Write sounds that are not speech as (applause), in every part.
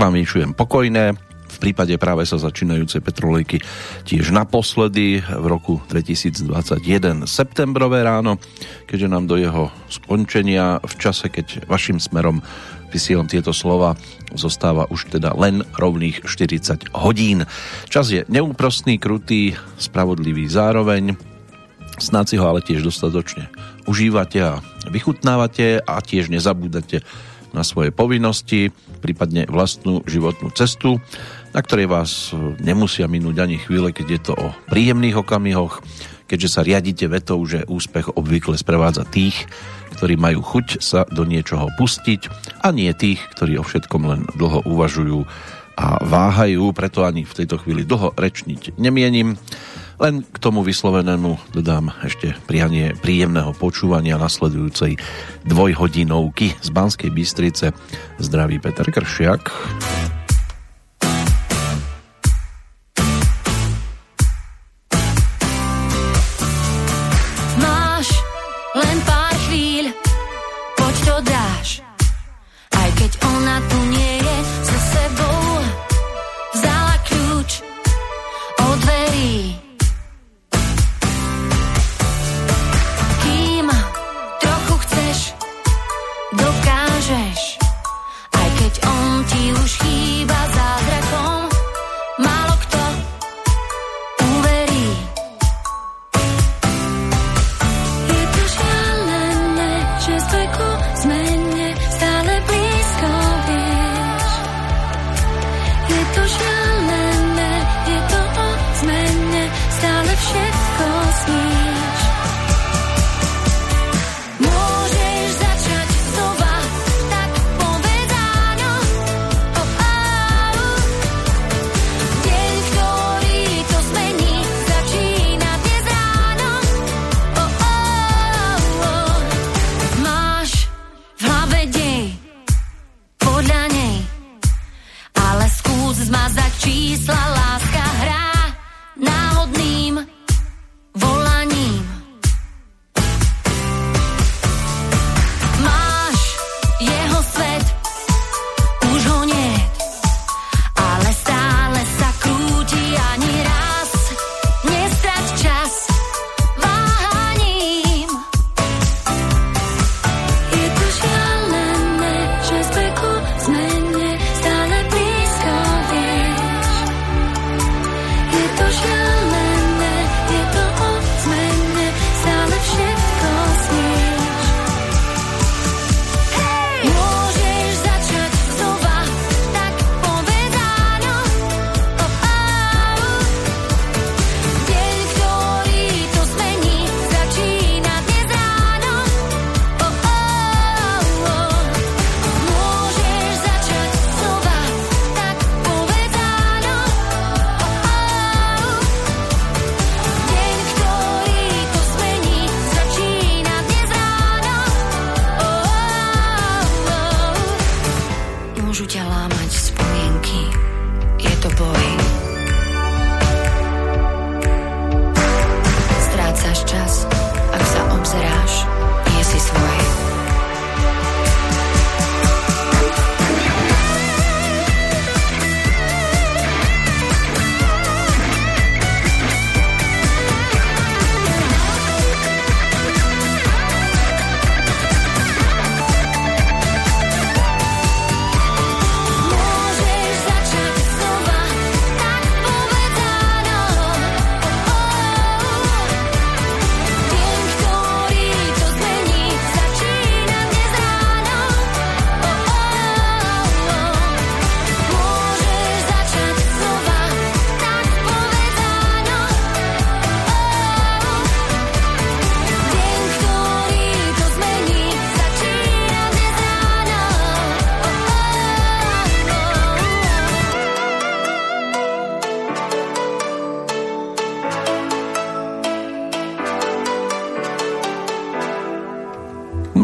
vám vyšujem pokojné, v prípade práve sa začínajúcej petrolejky tiež naposledy v roku 2021 septembrové ráno, keďže nám do jeho skončenia v čase, keď vašim smerom vysielam tieto slova, zostáva už teda len rovných 40 hodín. Čas je neúprostný, krutý, spravodlivý zároveň. Snáď si ho ale tiež dostatočne užívate a vychutnávate a tiež nezabúdate na svoje povinnosti, prípadne vlastnú životnú cestu, na ktorej vás nemusia minúť ani chvíle, keď je to o príjemných okamihoch, keďže sa riadite vetou, že úspech obvykle sprevádza tých, ktorí majú chuť sa do niečoho pustiť a nie tých, ktorí o všetkom len dlho uvažujú a váhajú, preto ani v tejto chvíli dlho rečniť nemienim. Len k tomu vyslovenému dodám ešte prianie príjemného počúvania nasledujúcej dvojhodinovky z Banskej Bystrice. Zdraví Peter Kršiak.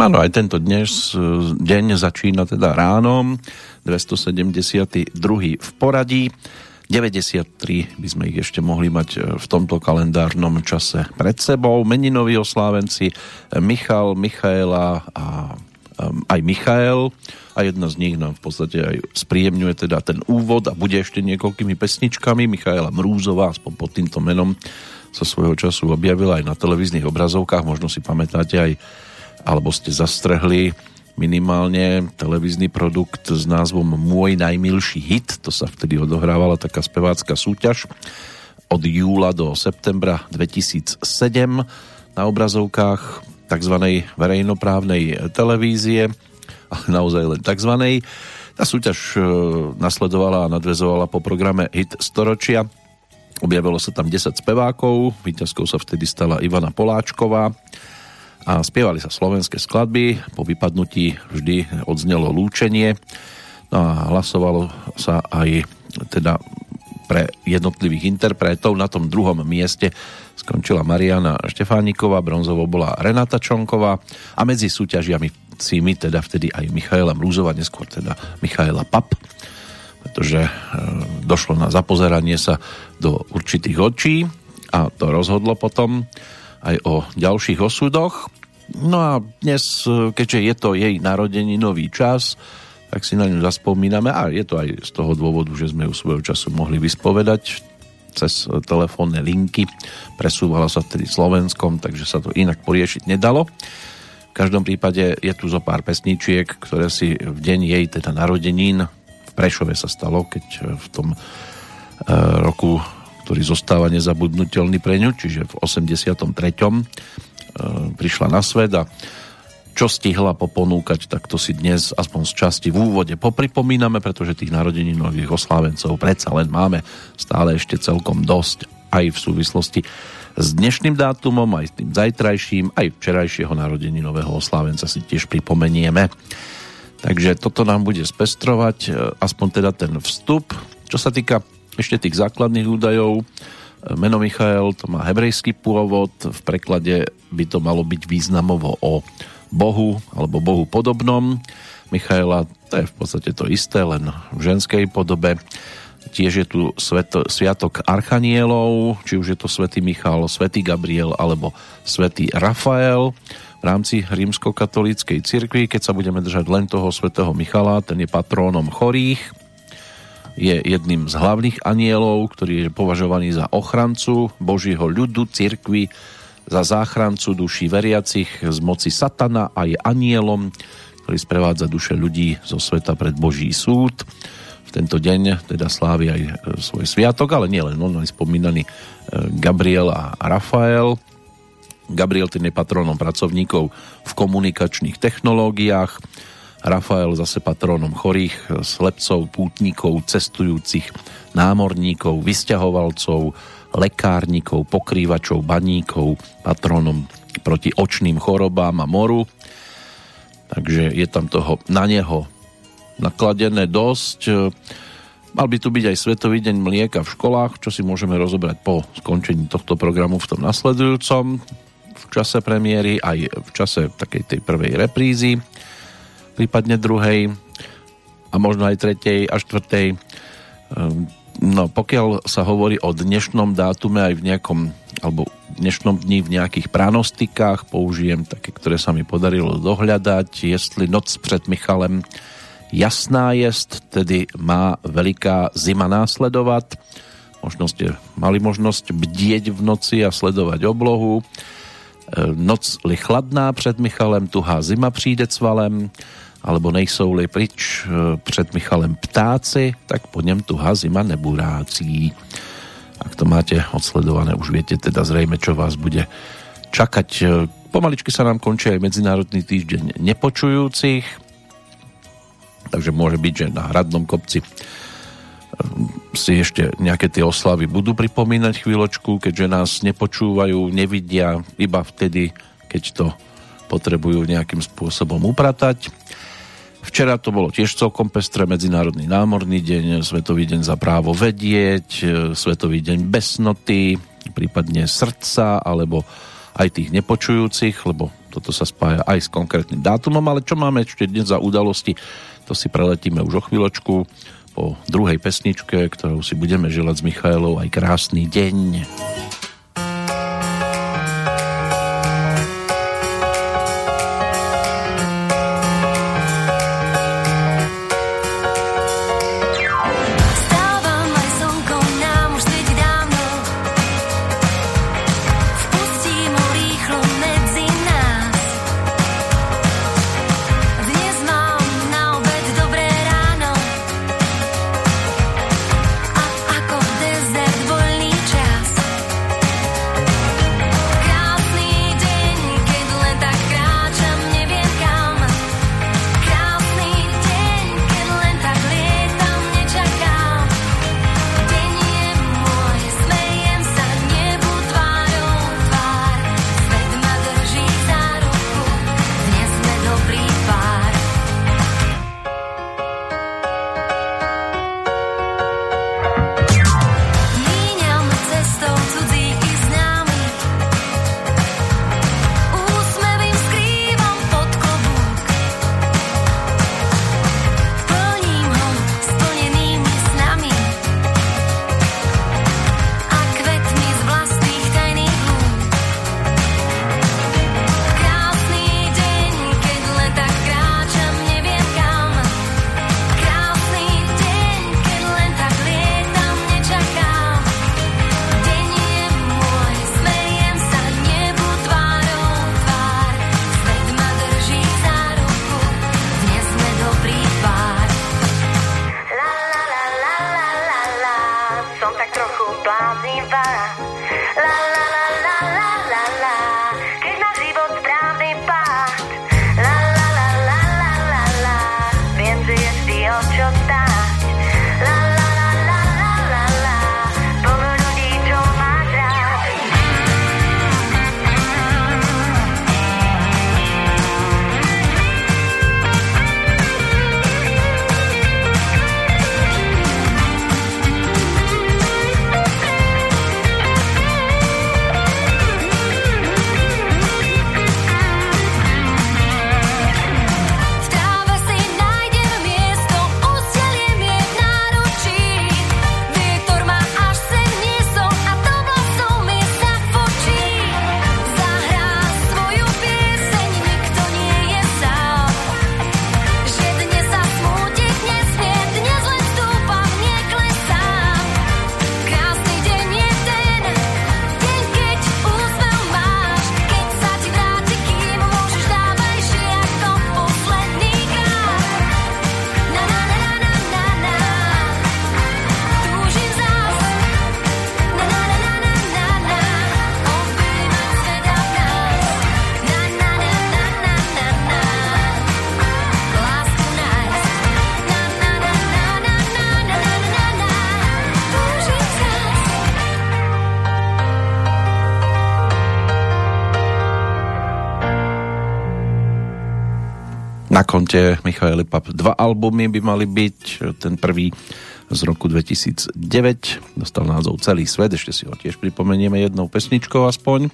Áno, aj tento dnes e, deň začína teda ránom, 272. v poradí. 93 by sme ich ešte mohli mať e, v tomto kalendárnom čase pred sebou. Meninoví oslávenci Michal, Michaela a aj Michael a jedna z nich nám v podstate aj spríjemňuje teda ten úvod a bude ešte niekoľkými pesničkami. Michaela Mrúzová, aspoň pod týmto menom sa svojho času objavila aj na televíznych obrazovkách, možno si pamätáte aj, alebo ste zastrehli minimálne televízny produkt s názvom Môj najmilší hit, to sa vtedy odohrávala taká spevácka súťaž od júla do septembra 2007 na obrazovkách tzv. verejnoprávnej televízie, ale naozaj len tzv. Tá súťaž e, nasledovala a nadvezovala po programe Hit storočia. Objavilo sa tam 10 spevákov, víťazkou sa vtedy stala Ivana Poláčková a spievali sa slovenské skladby. Po vypadnutí vždy odznelo lúčenie no a hlasovalo sa aj teda pre jednotlivých interpretov. Na tom druhom mieste skončila Mariana Štefániková, bronzovo bola Renata Čonková a medzi súťažiami my teda vtedy aj Michaela Mrúzova, neskôr teda Michaela Pap, pretože e, došlo na zapozeranie sa do určitých očí a to rozhodlo potom aj o ďalších osudoch. No a dnes, e, keďže je to jej nový čas, tak si na ňu zaspomíname a je to aj z toho dôvodu, že sme ju svojho času mohli vyspovedať cez telefónne linky. Presúvala sa vtedy Slovenskom, takže sa to inak poriešiť nedalo. V každom prípade je tu zo pár pesničiek, ktoré si v deň jej teda narodenín v Prešove sa stalo, keď v tom e, roku, ktorý zostáva nezabudnutelný pre ňu, čiže v 83. E, prišla na svet a čo stihla poponúkať, tak to si dnes aspoň z časti v úvode popripomíname, pretože tých nových oslávencov predsa len máme stále ešte celkom dosť aj v súvislosti s dnešným dátumom, aj s tým zajtrajším, aj včerajšieho nového oslávenca si tiež pripomenieme. Takže toto nám bude spestrovať, e, aspoň teda ten vstup. Čo sa týka ešte tých základných údajov, meno Michael to má hebrejský pôvod, v preklade by to malo byť významovo o Bohu alebo Bohu podobnom. Michaela, to je v podstate to isté, len v ženskej podobe. Tiež je tu sveto, sviatok archanielov, či už je to svätý Michal, svätý Gabriel alebo svätý Rafael v rámci rímskokatolíckej cirkvi. Keď sa budeme držať len toho svätého Michala, ten je patrónom chorých, je jedným z hlavných anielov, ktorý je považovaný za ochrancu Božího ľudu, cirkvi za záchrancu duší veriacich z moci satana a je anielom, ktorý sprevádza duše ľudí zo sveta pred Boží súd. V tento deň teda slávi aj e, svoj sviatok, ale nie len on, aj spomínaný e, Gabriel a Rafael. Gabriel ten je patrónom pracovníkov v komunikačných technológiách, Rafael zase patrónom chorých, slepcov, pútnikov, cestujúcich, námorníkov, vysťahovalcov, lekárnikov, pokrývačov, baníkov, patronom proti očným chorobám a moru. Takže je tam toho na neho nakladené dosť. Mal by tu byť aj Svetový deň mlieka v školách, čo si môžeme rozobrať po skončení tohto programu v tom nasledujúcom, v čase premiéry, aj v čase takej tej prvej reprízy, prípadne druhej a možno aj tretej a štvrtej. Ehm, No, pokiaľ sa hovorí o dnešnom dátume aj v nejakom, alebo dnešnom dni v nejakých pranostikách, použijem také, ktoré sa mi podarilo dohľadať, jestli noc pred Michalem jasná jest, tedy má veliká zima následovať. Možno ste mali možnosť bdieť v noci a sledovať oblohu. E, noc li chladná před Michalem, tuhá zima přijde cvalem alebo nejsou-li pryč e, před Michalem ptáci, tak po něm tu zima neburácí. Ak to máte odsledované, už viete teda zrejme, čo vás bude čakať. E, pomaličky sa nám končí aj Medzinárodný týždeň nepočujúcich, takže môže byť, že na Hradnom kopci e, si ešte nejaké tie oslavy budú pripomínať chvíľočku, keďže nás nepočúvajú, nevidia iba vtedy, keď to potrebujú nejakým spôsobom upratať. Včera to bolo tiež celkom pestré, Medzinárodný námorný deň, Svetový deň za právo vedieť, e, Svetový deň besnoty, prípadne srdca, alebo aj tých nepočujúcich, lebo toto sa spája aj s konkrétnym dátumom, ale čo máme ešte dnes za udalosti, to si preletíme už o chvíľočku po druhej pesničke, ktorou si budeme želať s Michailou aj krásny deň. Na konte Michael Pap dva albumy by mali byť. Ten prvý z roku 2009 dostal názov Celý svet, ešte si ho tiež pripomenieme jednou pesničkou aspoň.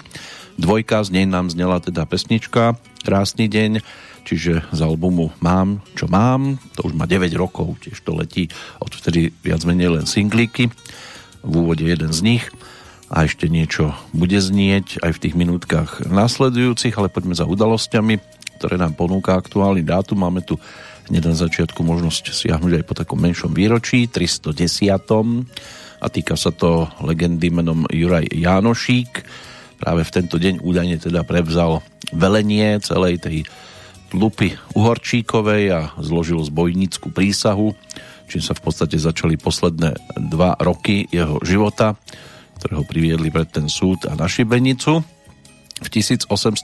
Dvojka, z nej nám znela teda pesnička Krásny deň, čiže z albumu Mám, čo mám, to už má 9 rokov, tiež to letí odvtedy viac menej len singlíky, v úvode jeden z nich. A ešte niečo bude znieť aj v tých minútkach následujúcich, ale poďme za udalosťami, ktoré nám ponúka aktuálny dátum. Máme tu hneď na začiatku možnosť siahnuť aj po takom menšom výročí, 310. A týka sa to legendy menom Juraj Jánošík. Práve v tento deň údajne teda prevzal velenie celej tej lupy Uhorčíkovej a zložil zbojnícku prísahu, čím sa v podstate začali posledné dva roky jeho života, ktoré ho priviedli pred ten súd a na šibenicu. V 1829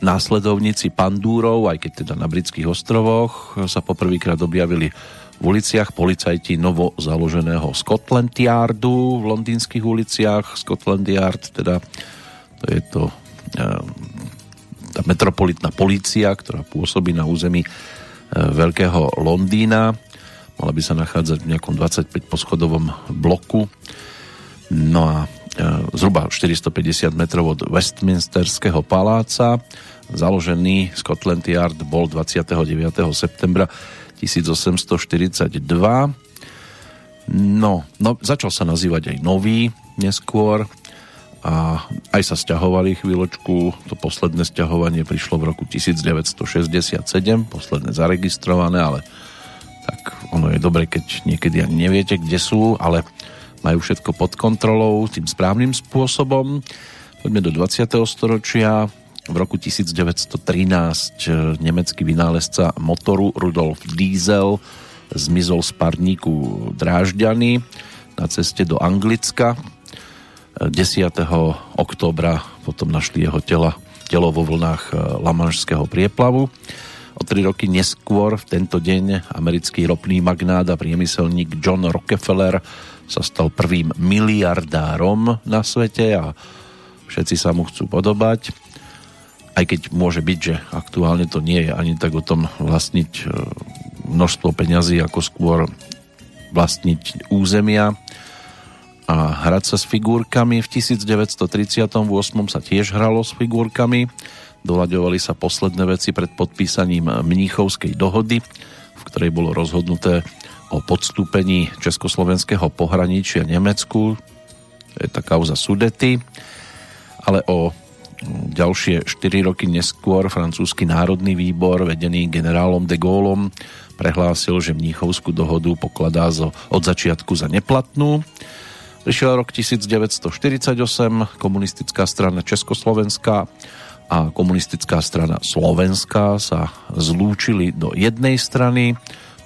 následovníci Pandúrov, aj keď teda na britských ostrovoch, sa poprvýkrát objavili v uliciach policajti novo založeného Scotland Yardu v londýnskych uliciach. Scotland Yard, teda to je to eh, tá metropolitná polícia, ktorá pôsobí na území eh, veľkého Londýna. Mala by sa nachádzať v nejakom 25 poschodovom bloku. No a e, zhruba 450 metrov od Westminsterského paláca. Založený Scotland Yard bol 29. septembra 1842. No, no, začal sa nazývať aj Nový neskôr a aj sa stiahovali chvíľočku. To posledné stiahovanie prišlo v roku 1967, posledné zaregistrované, ale tak ono je dobre, keď niekedy ani neviete, kde sú, ale majú všetko pod kontrolou tým správnym spôsobom. Poďme do 20. storočia. V roku 1913 nemecký vynálezca motoru Rudolf Diesel zmizol z parníku Drážďany na ceste do Anglicka. 10. októbra potom našli jeho tela, telo vo vlnách Lamanšského prieplavu. O tri roky neskôr v tento deň americký ropný magnát a priemyselník John Rockefeller sa stal prvým miliardárom na svete a všetci sa mu chcú podobať. Aj keď môže byť, že aktuálne to nie je ani tak o tom vlastniť e, množstvo peňazí, ako skôr vlastniť územia a hrať sa s figurkami. V 1938 sa tiež hralo s figurkami. Doľaďovali sa posledné veci pred podpísaním Mníchovskej dohody, v ktorej bolo rozhodnuté o podstúpení československého pohraničia Nemecku. To je tá kauza Sudety. Ale o ďalšie 4 roky neskôr francúzsky národný výbor vedený generálom de Gaulom prehlásil, že Mníchovskú dohodu pokladá zo, od začiatku za neplatnú. Prišiel rok 1948, komunistická strana Československá a komunistická strana Slovenska sa zlúčili do jednej strany.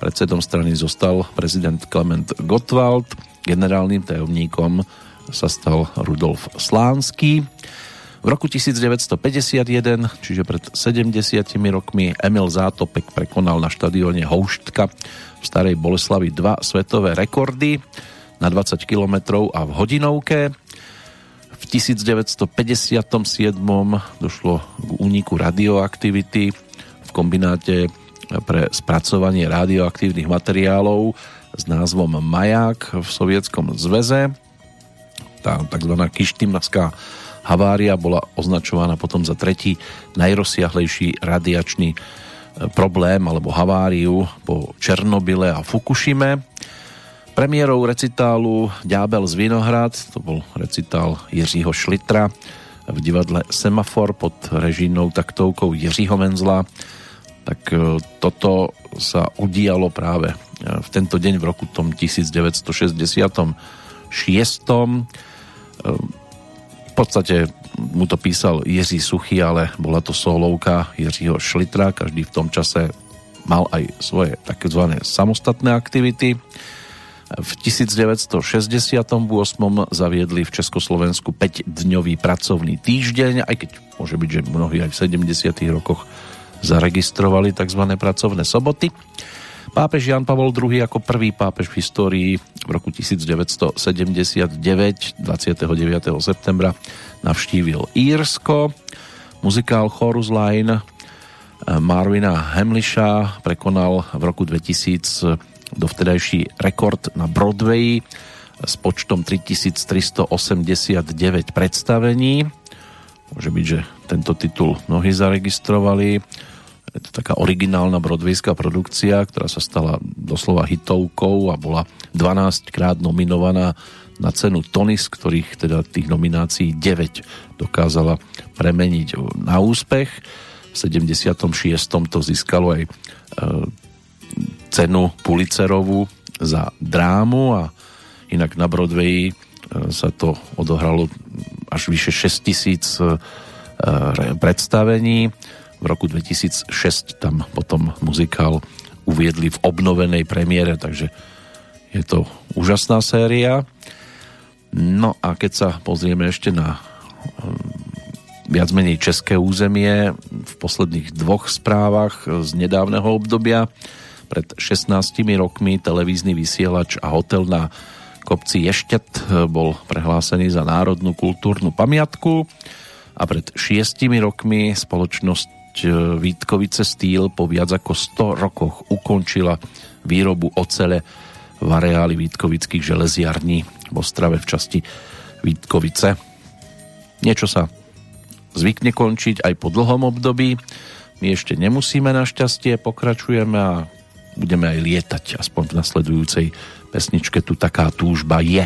Predsedom strany zostal prezident Klement Gottwald, generálnym tajomníkom sa stal Rudolf Slánsky. V roku 1951, čiže pred 70 rokmi, Emil Zátopek prekonal na štadióne Houštka v Starej Boleslavi dva svetové rekordy na 20 km a v hodinovke. V 1957 došlo k úniku radioaktivity v kombináte pre spracovanie radioaktívnych materiálov s názvom Maják v Sovietskom zväze. Tá tzv. kištimarská havária bola označovaná potom za tretí najrozsiahlejší radiačný e, problém alebo haváriu po Černobyle a Fukushime. Premiérou recitálu Ďábel z Vinohrad, to bol recitál Jiřího Šlitra v divadle Semafor pod režijnou taktovkou Jiřího Menzla. Tak e, toto sa udialo práve e, v tento deň v roku tom 1966. V podstate mu to písal Jiří Suchy, ale bola to solovka Jiřího Šlitra, každý v tom čase mal aj svoje takzvané samostatné aktivity. V 1968 zaviedli v Československu 5-dňový pracovný týždeň, aj keď môže byť, že mnohí aj v 70. rokoch zaregistrovali tzv. pracovné soboty. Pápež Jan Pavol II ako prvý pápež v histórii v roku 1979 29. septembra navštívil Írsko. Muzikál Chorus Line Marvina Hemlisha prekonal v roku 2000 dovtedajší rekord na Broadway s počtom 3389 predstavení. Môže byť, že tento titul mnohí zaregistrovali. Je to taká originálna broadwayská produkcia, ktorá sa stala doslova hitovkou a bola 12 krát nominovaná na cenu Tony, z ktorých teda tých nominácií 9 dokázala premeniť na úspech. V 76. to získalo aj e, cenu Pulitzerovú za drámu a inak na Broadway e, sa to odohralo až vyše 6 tisíc e, predstavení. V roku 2006 tam potom muzikál uviedli v obnovenej premiére, takže je to úžasná séria. No a keď sa pozrieme ešte na viac menej české územie v posledných dvoch správach z nedávneho obdobia, pred 16 rokmi televízny vysielač a hotel na kopci Ještet bol prehlásený za národnú kultúrnu pamiatku a pred šiestimi rokmi spoločnosť e, Vítkovice Steel po viac ako 100 rokoch ukončila výrobu ocele v areáli Vítkovických železiarní v Ostrave v časti Vítkovice. Niečo sa zvykne končiť aj po dlhom období. My ešte nemusíme našťastie, pokračujeme a budeme aj lietať, aspoň v nasledujúcej pesničke tu taká túžba je.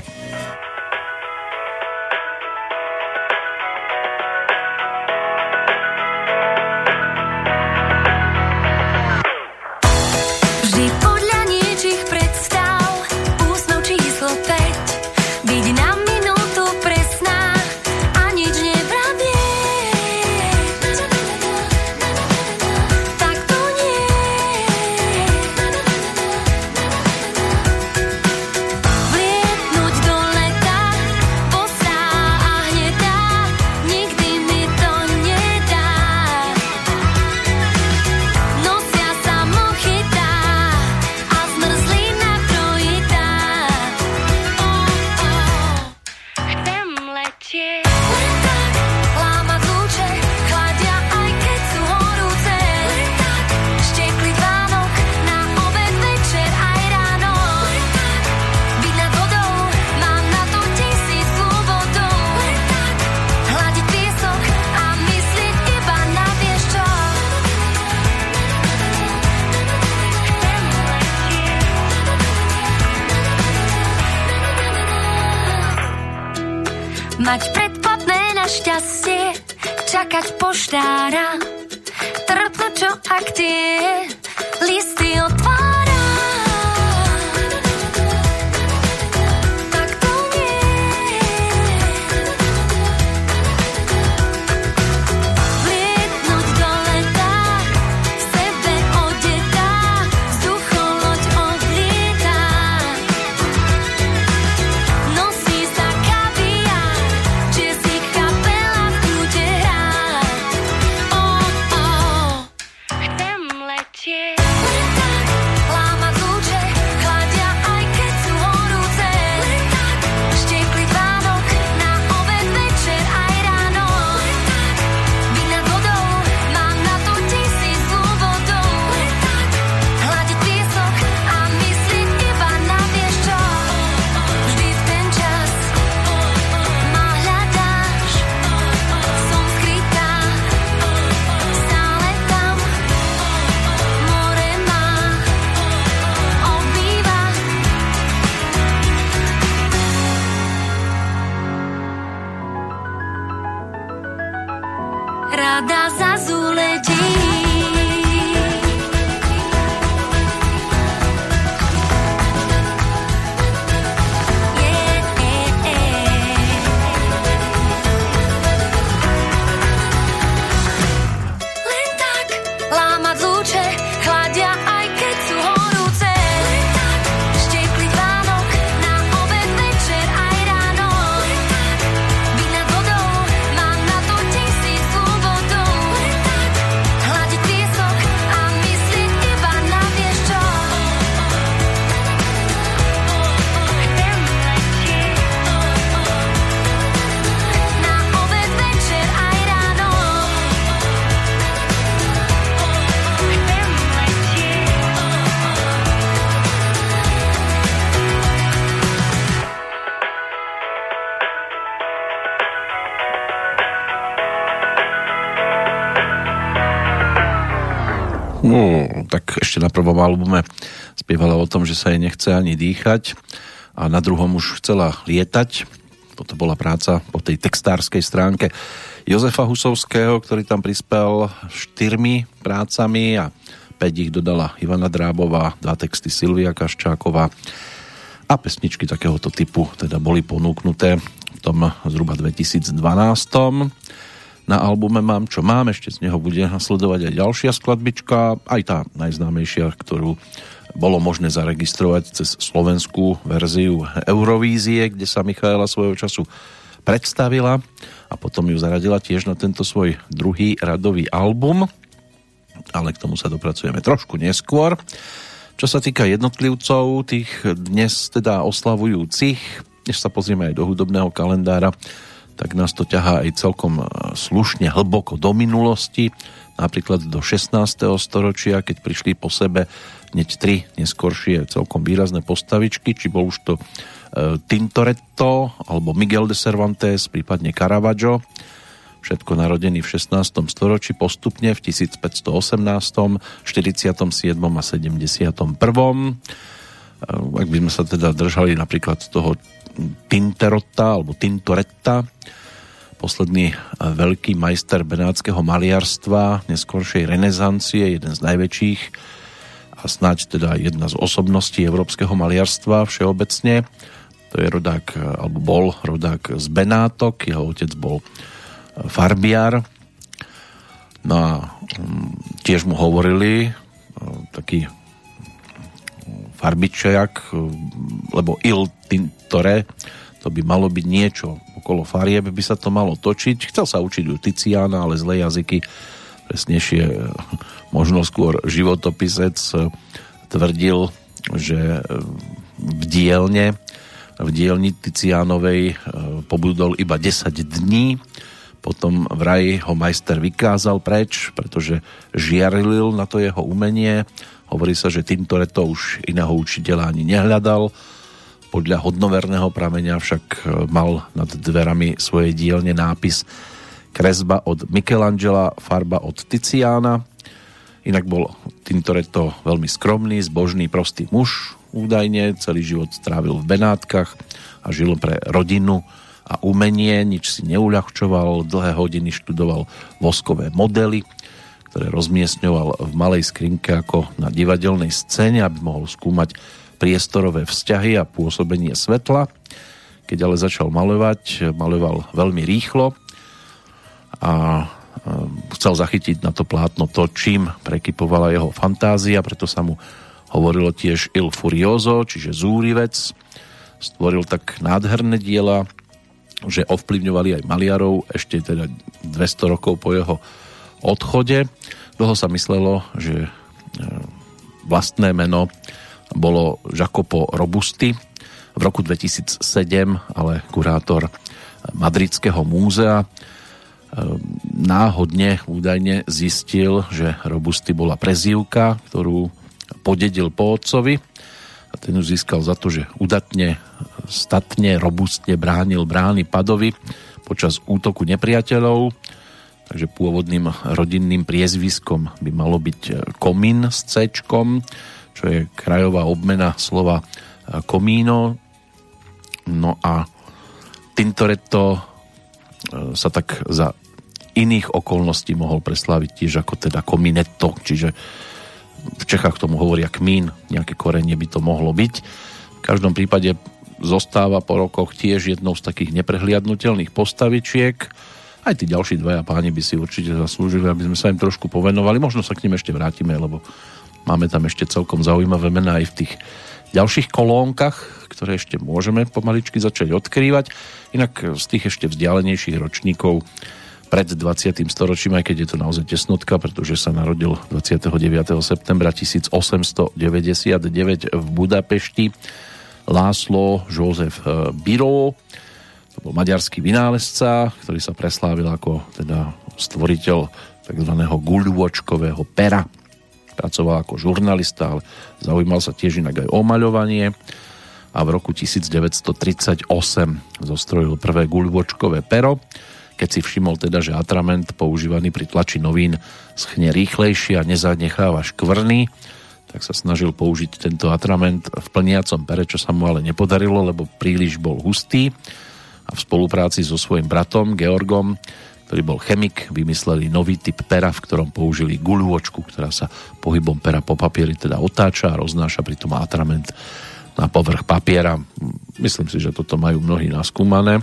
Prvom albume spievala o tom, že sa jej nechce ani dýchať a na druhom už chcela lietať. Toto bola práca po tej textárskej stránke Jozefa Husovského, ktorý tam prispel štyrmi prácami a 5 ich dodala Ivana Drábová, dva texty Silvia Kaščáková a pesničky takéhoto typu teda boli ponúknuté v tom zhruba 2012. Na albume Mám čo mám, ešte z neho bude nasledovať aj ďalšia skladbička, aj tá najznámejšia, ktorú bolo možné zaregistrovať cez slovenskú verziu Eurovízie, kde sa Michaela svojho času predstavila a potom ju zaradila tiež na tento svoj druhý radový album, ale k tomu sa dopracujeme trošku neskôr. Čo sa týka jednotlivcov, tých dnes teda oslavujúcich, než sa pozrieme aj do hudobného kalendára, tak nás to ťahá aj celkom e, slušne hlboko do minulosti, napríklad do 16. storočia, keď prišli po sebe hneď tri neskoršie celkom výrazné postavičky, či bol už to e, Tintoretto alebo Miguel de Cervantes, prípadne Caravaggio, všetko narodený v 16. storočí, postupne v 1518., 47. a 71. E, ak by sme sa teda držali napríklad toho Tinterotta alebo Tintoretta, posledný e, veľký majster benátskeho maliarstva, neskoršej renesancie, jeden z najväčších a snáď teda jedna z osobností európskeho maliarstva všeobecne. To je rodák, alebo bol rodák z Benátok, jeho otec bol e, farbiar. No a mm, tiež mu hovorili e, e, lebo il tintore, to by malo byť niečo okolo farieb, by sa to malo točiť. Chcel sa učiť u Ticiana, ale zlé jazyky presnejšie možno skôr životopisec tvrdil, že v dielne v dielni Ticianovej e, pobudol iba 10 dní, potom vraj ho majster vykázal preč, pretože žiarilil na to jeho umenie. Hovorí sa, že Tintoretto už iného učiteľa ani nehľadal. Podľa hodnoverného prameňa však e, mal nad dverami svojej dielne nápis kresba od Michelangela, farba od Tiziana. Inak bol Tintoretto veľmi skromný, zbožný, prostý muž, údajne, celý život strávil v Benátkach a žil pre rodinu a umenie, nič si neuľahčoval, dlhé hodiny študoval voskové modely, ktoré rozmiestňoval v malej skrinke ako na divadelnej scéne, aby mohol skúmať priestorové vzťahy a pôsobenie svetla. Keď ale začal malovať, maloval veľmi rýchlo a chcel zachytiť na to plátno to, čím prekypovala jeho fantázia, preto sa mu hovorilo tiež Il Furioso, čiže zúrivec. Stvoril tak nádherné diela, že ovplyvňovali aj maliarov ešte teda 200 rokov po jeho odchode. Dlho sa myslelo, že e, vlastné meno bolo Jacopo Robusti. V roku 2007 ale kurátor Madridského múzea Ehm, náhodne údajne zistil, že Robusty bola prezývka, ktorú podedil po otcovi a ten už získal za to, že udatne, statne, robustne bránil brány padovi počas útoku nepriateľov, takže pôvodným rodinným priezviskom by malo byť e, Komín s C, čo je krajová obmena slova e, komíno. No a Tintoretto e, sa tak za iných okolností mohol presláviť tiež ako teda kominetto, čiže v Čechách tomu hovoria kmín, nejaké korenie by to mohlo byť. V každom prípade zostáva po rokoch tiež jednou z takých neprehliadnutelných postavičiek. Aj tí ďalší dvaja páni by si určite zaslúžili, aby sme sa im trošku povenovali. Možno sa k nim ešte vrátime, lebo máme tam ešte celkom zaujímavé mená aj v tých ďalších kolónkach, ktoré ešte môžeme pomaličky začať odkrývať. Inak z tých ešte vzdialenejších ročníkov pred 20. storočím, aj keď je to naozaj tesnotka, pretože sa narodil 29. septembra 1899 v Budapešti Láslo Jozef eh, Biro, bol maďarský vynálezca, ktorý sa preslávil ako teda stvoriteľ tzv. guľôčkového pera. Pracoval ako žurnalista, ale zaujímal sa tiež inak aj o maľovanie a v roku 1938 zostrojil prvé guľôčkové pero, keď si všimol teda, že atrament používaný pri tlači novín schne rýchlejšie a nezanecháva škvrny, tak sa snažil použiť tento atrament v plniacom pere, čo sa mu ale nepodarilo, lebo príliš bol hustý v spolupráci so svojím bratom Georgom, ktorý bol chemik, vymysleli nový typ pera, v ktorom použili guľôčku, ktorá sa pohybom pera po papieri teda otáča a roznáša pritom atrament na povrch papiera. Myslím si, že toto majú mnohí naskúmané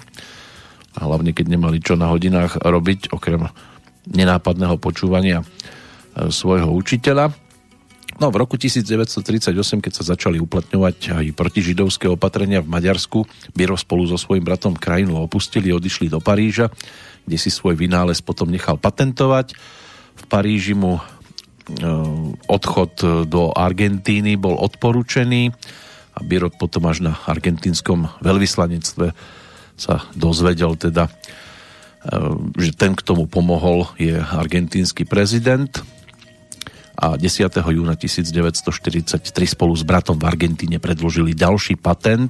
a hlavne keď nemali čo na hodinách robiť, okrem nenápadného počúvania e, svojho učiteľa. No v roku 1938, keď sa začali uplatňovať aj protižidovské opatrenia v Maďarsku, Biro spolu so svojím bratom krajinu opustili, odišli do Paríža, kde si svoj vynález potom nechal patentovať. V Paríži mu e, odchod do Argentíny bol odporučený a Biro potom až na argentínskom veľvyslanectve sa dozvedel teda, e, že ten, k tomu pomohol, je argentínsky prezident, a 10. júna 1943 spolu s bratom v Argentíne predložili ďalší patent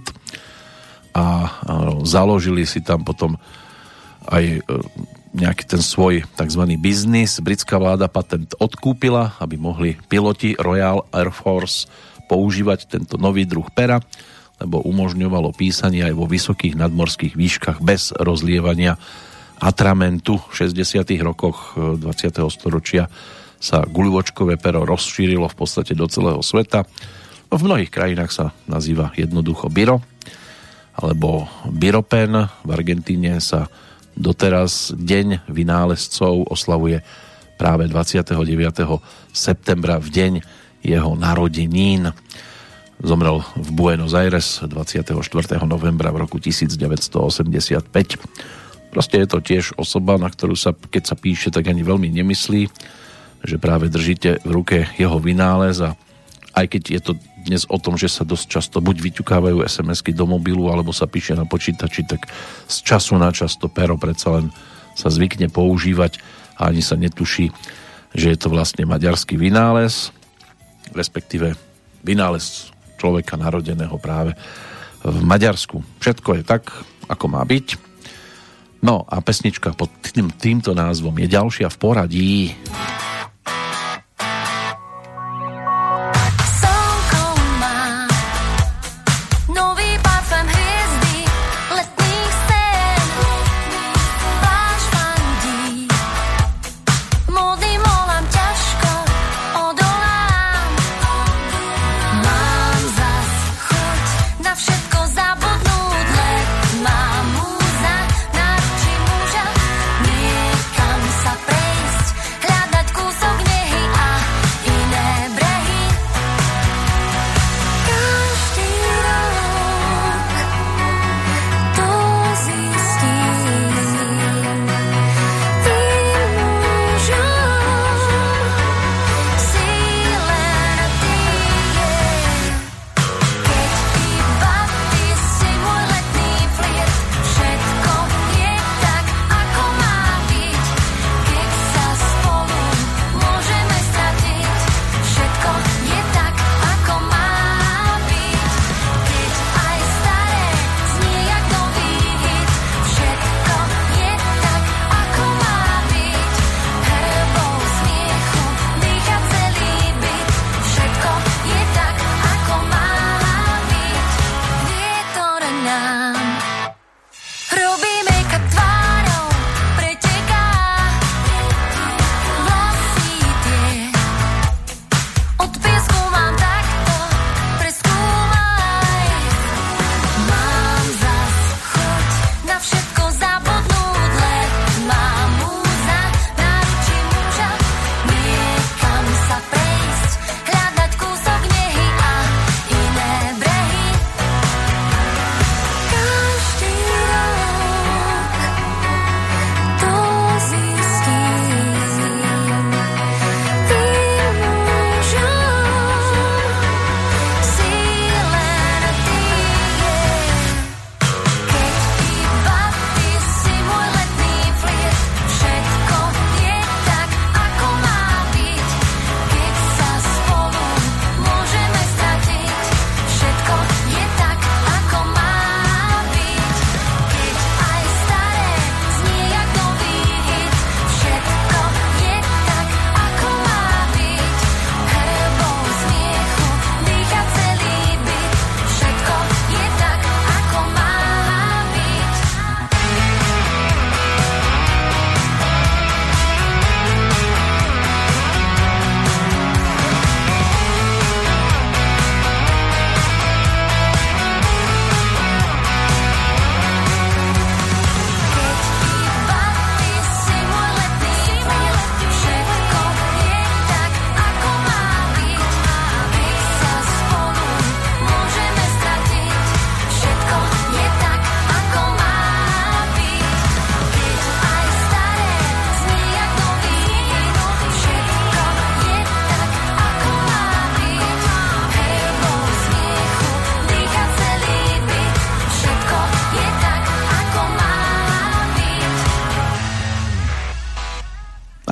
a založili si tam potom aj e, nejaký ten svoj tzv. biznis. Britská vláda patent odkúpila, aby mohli piloti Royal Air Force používať tento nový druh pera, lebo umožňovalo písanie aj vo vysokých nadmorských výškach bez rozlievania atramentu v 60. rokoch 20. E, storočia sa guľočkové pero rozšírilo v podstate do celého sveta. V mnohých krajinách sa nazýva jednoducho Biro alebo Biropen. V Argentíne sa doteraz Deň vynálezcov oslavuje práve 29. septembra v deň jeho narodenín. Zomrel v Buenos Aires 24. novembra v roku 1985. Proste je to tiež osoba, na ktorú sa, keď sa píše, tak ani veľmi nemyslí že práve držíte v ruke jeho vynález a aj keď je to dnes o tom, že sa dosť často buď vyťukávajú SMS-ky do mobilu, alebo sa píše na počítači, tak z času na čas to pero predsa len sa zvykne používať a ani sa netuší, že je to vlastne maďarský vynález, respektíve vynález človeka narodeného práve v Maďarsku. Všetko je tak, ako má byť. No a pesnička pod tým, týmto názvom je ďalšia v poradí.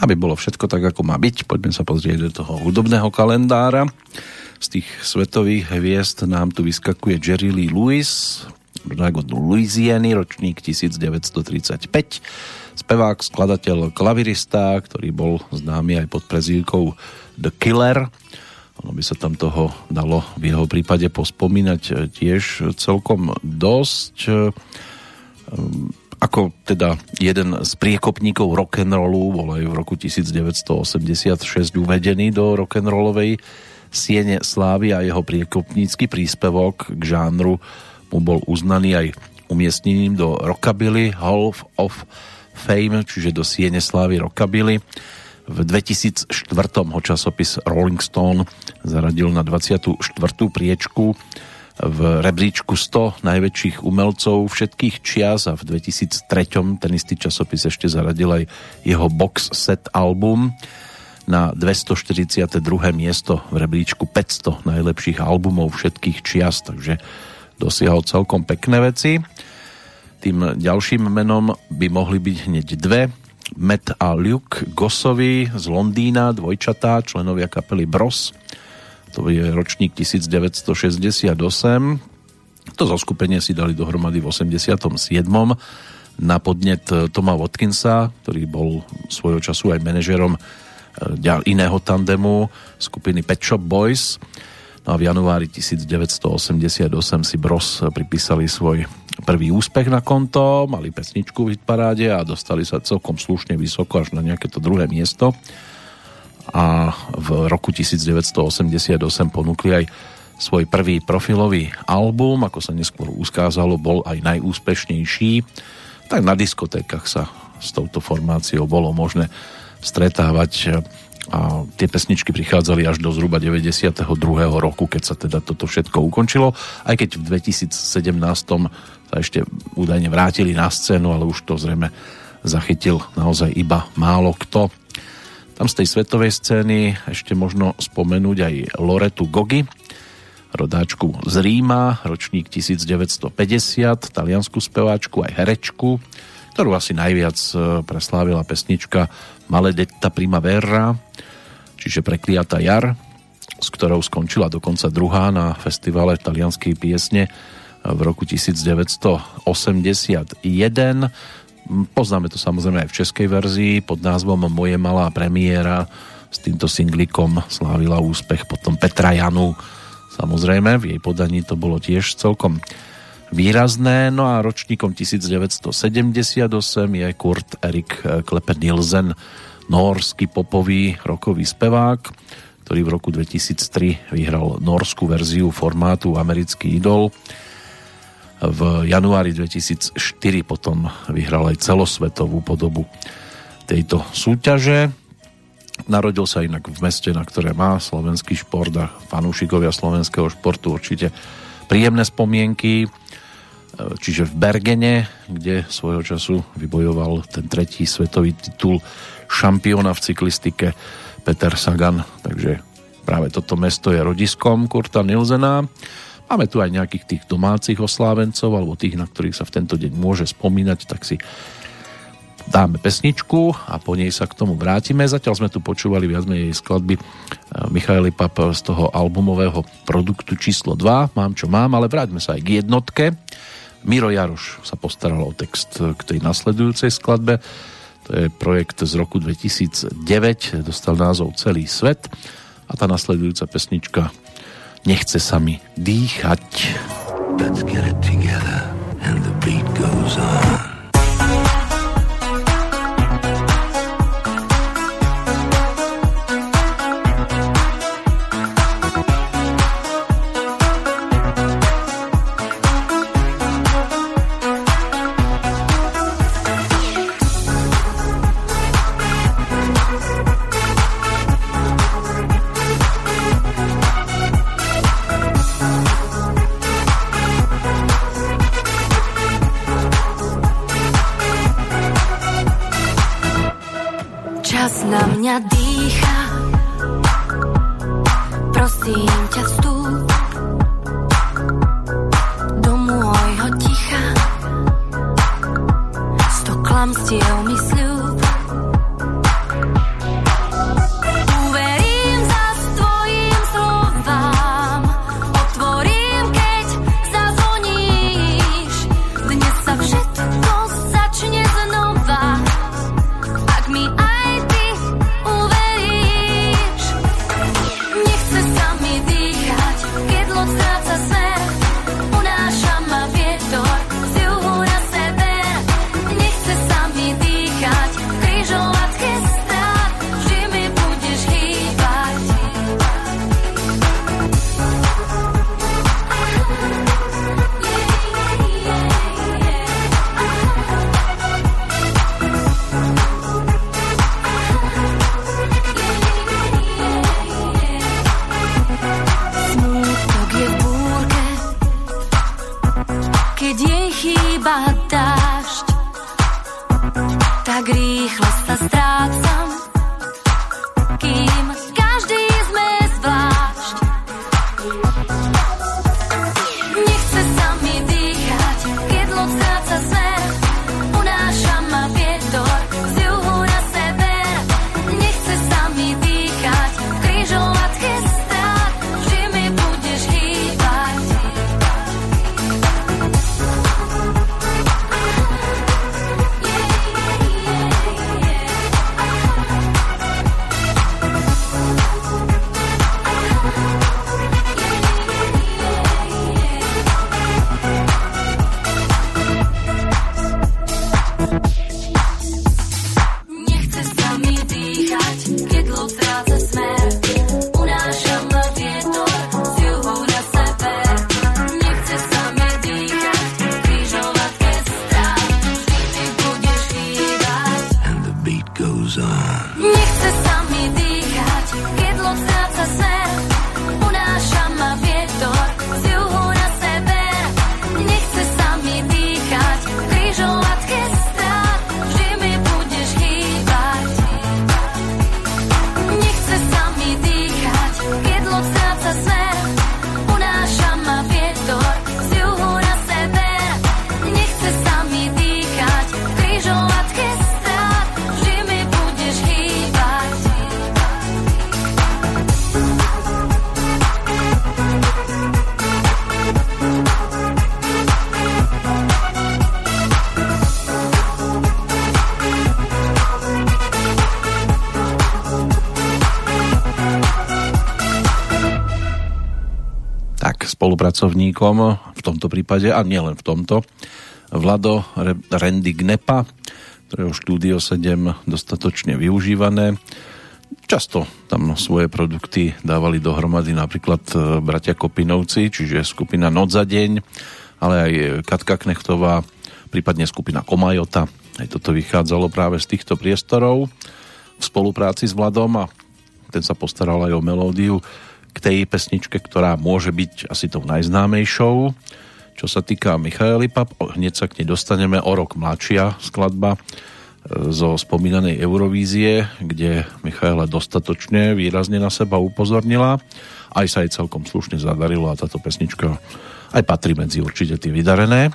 Aby bolo všetko tak, ako má byť, poďme sa pozrieť do toho hudobného kalendára. Z tých svetových hviezd nám tu vyskakuje Jerry Lee Lewis, od Louisiany, ročník 1935. Spevák, skladateľ, klavirista, ktorý bol známy aj pod prezývkou The Killer. Ono by sa tam toho dalo v jeho prípade pospomínať tiež celkom dosť ako teda jeden z priekopníkov rock'n'rollu, bol aj v roku 1986 uvedený do rock'n'rollovej siene slávy a jeho priekopnícky príspevok k žánru mu bol uznaný aj umiestnením do Rockabilly Hall of Fame, čiže do siene slávy Rockabilly. V 2004 ho časopis Rolling Stone zaradil na 24. priečku v rebríčku 100 najväčších umelcov všetkých čias a v 2003 ten istý časopis ešte zaradil aj jeho box set album na 242. miesto v rebríčku 500 najlepších albumov všetkých čias, takže dosiahol celkom pekné veci. Tým ďalším menom by mohli byť hneď dve. Matt a Luke Gossovi z Londýna, dvojčatá, členovia kapely Bros to je ročník 1968. To zoskupenie si dali dohromady v 87. na podnet Toma Watkinsa, ktorý bol svojho času aj manažerom eh, iného tandemu skupiny Pet Shop Boys. No a v januári 1988 si Bros pripísali svoj prvý úspech na konto, mali pesničku v hitparáde a dostali sa celkom slušne vysoko až na nejaké to druhé miesto a v roku 1988 ponúkli aj svoj prvý profilový album, ako sa neskôr uskázalo, bol aj najúspešnejší. Tak na diskotékach sa s touto formáciou bolo možné stretávať a tie pesničky prichádzali až do zhruba 92. roku, keď sa teda toto všetko ukončilo, aj keď v 2017 sa ešte údajne vrátili na scénu, ale už to zrejme zachytil naozaj iba málo kto. Tam z tej svetovej scény ešte možno spomenúť aj Loretu Gogi, rodáčku z Ríma, ročník 1950, taliansku speváčku aj herečku, ktorú asi najviac e, preslávila pesnička Maledetta Primavera, čiže Prekliata jar, s ktorou skončila dokonca druhá na festivale talianskej piesne v roku 1981. Poznáme to samozrejme aj v českej verzii pod názvom Moje malá premiéra. S týmto singlikom slávila úspech potom Petra Janu. Samozrejme, v jej podaní to bolo tiež celkom výrazné. No a ročníkom 1978 je Kurt Erik Klepe Nielsen, norský popový rokový spevák, ktorý v roku 2003 vyhral norskú verziu formátu Americký idol v januári 2004 potom vyhral aj celosvetovú podobu tejto súťaže. Narodil sa inak v meste, na ktoré má slovenský šport a fanúšikovia slovenského športu určite príjemné spomienky. Čiže v Bergene, kde svojho času vybojoval ten tretí svetový titul šampióna v cyklistike Peter Sagan. Takže práve toto mesto je rodiskom Kurta Nilsena Máme tu aj nejakých tých domácich oslávencov alebo tých, na ktorých sa v tento deň môže spomínať, tak si dáme pesničku a po nej sa k tomu vrátime. Zatiaľ sme tu počúvali viac menej skladby eh, Michaeli Pap z toho albumového produktu číslo 2, Mám čo mám, ale vráťme sa aj k jednotke. Miro Jaroš sa postaral o text k tej nasledujúcej skladbe. To je projekt z roku 2009, dostal názov Celý svet a tá nasledujúca pesnička Nechce sa mi dýchať. Let's get it together and the beat goes on. na mňa dýcha. Prosím ťa vstúp Do môjho ticha. Sto klamstiev myslím spolupracovníkom v tomto prípade, a nielen v tomto, Vlado Randy Gnepa, ktorého štúdio 7 dostatočne využívané. Často tam svoje produkty dávali dohromady napríklad e, bratia Kopinovci, čiže skupina Noc za deň, ale aj Katka Knechtová, prípadne skupina Komajota. Aj toto vychádzalo práve z týchto priestorov v spolupráci s Vladom a ten sa postaral aj o melódiu tej pesničke, ktorá môže byť asi tou najznámejšou. Čo sa týka Michaely Pap, hneď sa k nej dostaneme o rok mladšia skladba e, zo spomínanej Eurovízie, kde Michaela dostatočne výrazne na seba upozornila. Aj sa jej celkom slušne zadarilo a táto pesnička aj patrí medzi určite tie vydarené.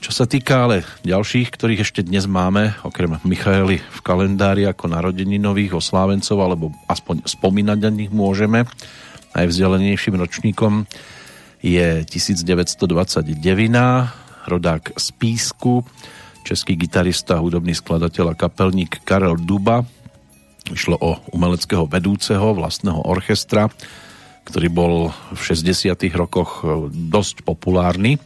Čo sa týka ale ďalších, ktorých ešte dnes máme, okrem Michaely v kalendári ako narodeninových oslávencov, alebo aspoň spomínať na nich môžeme, najvzdelenejším ročníkom je 1929 rodák z Písku, český gitarista, hudobný skladateľ a kapelník Karel Duba. Išlo o umeleckého vedúceho vlastného orchestra, ktorý bol v 60 rokoch dosť populárny.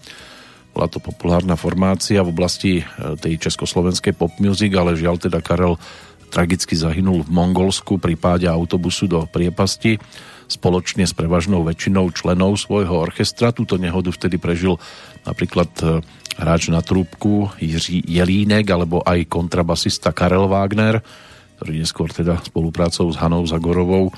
Bola to populárna formácia v oblasti e, tej československej pop music, ale žiaľ teda Karel tragicky zahynul v Mongolsku pri páde autobusu do priepasti spoločne s prevažnou väčšinou členov svojho orchestra. Túto nehodu vtedy prežil napríklad e, hráč na trúbku Jiří Jelínek alebo aj kontrabasista Karel Wagner, ktorý neskôr teda spoluprácou s Hanou Zagorovou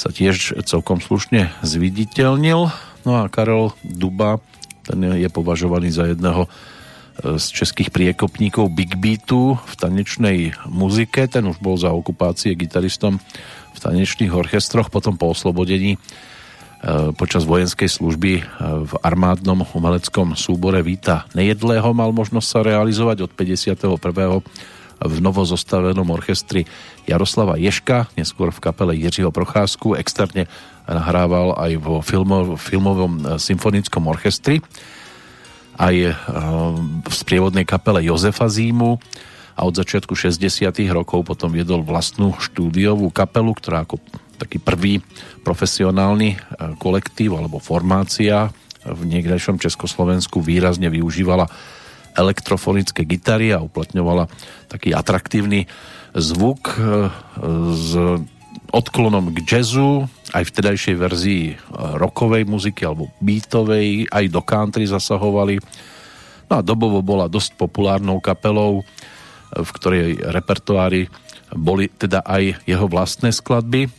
sa tiež celkom slušne zviditeľnil. No a Karel Duba, ten je považovaný za jedného e, z českých priekopníkov Big Beatu v tanečnej muzike. Ten už bol za okupácie gitaristom tanečných orchestroch, potom po oslobodení e, počas vojenskej služby e, v armádnom umeleckom súbore Víta Nejedlého mal možnosť sa realizovať od 51. v novozostavenom orchestri Jaroslava Ješka, neskôr v kapele Jiřího Procházku, externe nahrával aj vo filmo, filmovom symfonickom orchestri, aj e, v sprievodnej kapele Jozefa Zímu a od začiatku 60. rokov potom viedol vlastnú štúdiovú kapelu, ktorá ako taký prvý profesionálny e, kolektív alebo formácia v niekdejšom Československu výrazne využívala elektrofonické gitary a uplatňovala taký atraktívny zvuk e, s odklonom k jazzu, aj v tedajšej verzii e, rockovej muziky alebo beatovej, aj do country zasahovali. No a dobovo bola dosť populárnou kapelou, v ktorej repertoári boli teda aj jeho vlastné skladby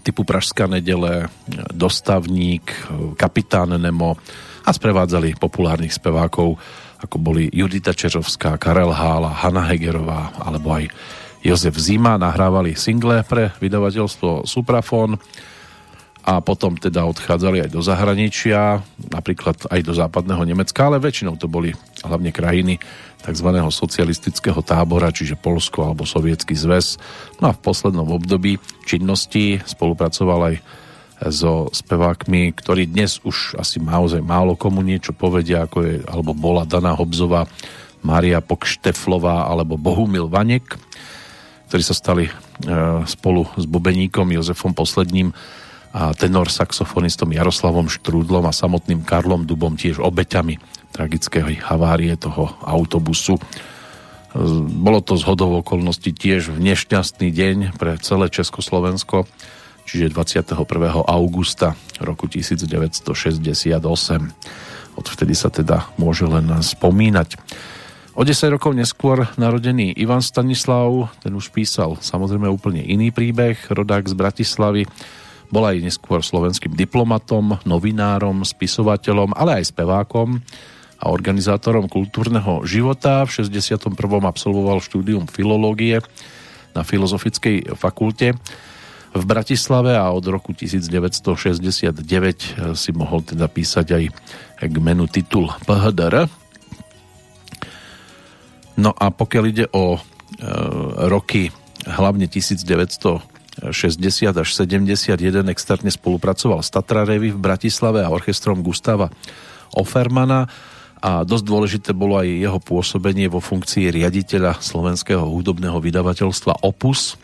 typu Pražská nedele, Dostavník, Kapitán Nemo, a sprevádzali populárnych spevákov ako boli Judita Čeřovská, Karel Hála, Hanna Hegerová alebo aj Jozef Zima. Nahrávali single pre vydavateľstvo Suprafon a potom teda odchádzali aj do zahraničia, napríklad aj do západného Nemecka, ale väčšinou to boli hlavne krajiny tzv. socialistického tábora, čiže Polsko alebo Sovietský zväz. No a v poslednom období činnosti spolupracoval aj so spevákmi, ktorí dnes už asi naozaj málo komu niečo povedia, ako je, alebo bola Dana Hobzová, Mária Pokšteflová alebo Bohumil Vanek, ktorí sa stali e, spolu s bubeníkom Jozefom Posledním a tenor saxofonistom Jaroslavom Štrúdlom a samotným Karlom Dubom tiež obeťami tragickej havárie toho autobusu. Bolo to z okolností tiež v nešťastný deň pre celé Československo, čiže 21. augusta roku 1968. Odvtedy sa teda môže len spomínať. O 10 rokov neskôr narodený Ivan Stanislav, ten už písal samozrejme úplne iný príbeh, rodák z Bratislavy, bol aj neskôr slovenským diplomatom, novinárom, spisovateľom, ale aj spevákom a organizátorom kultúrneho života. V 61. absolvoval štúdium filológie na Filozofickej fakulte v Bratislave a od roku 1969 si mohol teda písať aj k menu titul PHDR. No a pokiaľ ide o e, roky hlavne 1960 až 71 externe spolupracoval s Tatra Revy v Bratislave a orchestrom Gustava Offermana a dosť dôležité bolo aj jeho pôsobenie vo funkcii riaditeľa slovenského hudobného vydavateľstva Opus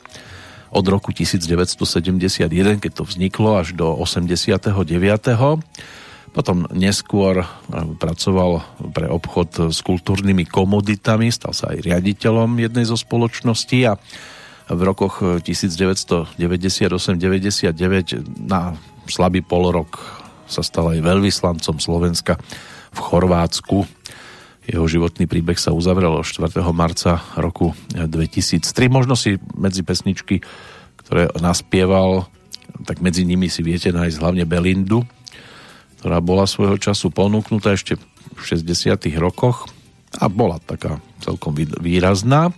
od roku 1971, keď to vzniklo, až do 89. Potom neskôr eh, pracoval pre obchod s kultúrnymi komoditami, stal sa aj riaditeľom jednej zo spoločností a v rokoch 1998-99 na slabý polrok sa stal aj veľvyslancom Slovenska v Chorvátsku. Jeho životný príbeh sa uzavrel 4. marca roku 2003. Možno si medzi pesničky, ktoré naspieval, tak medzi nimi si viete nájsť hlavne Belindu, ktorá bola svojho času ponúknutá ešte v 60. rokoch a bola taká celkom výrazná.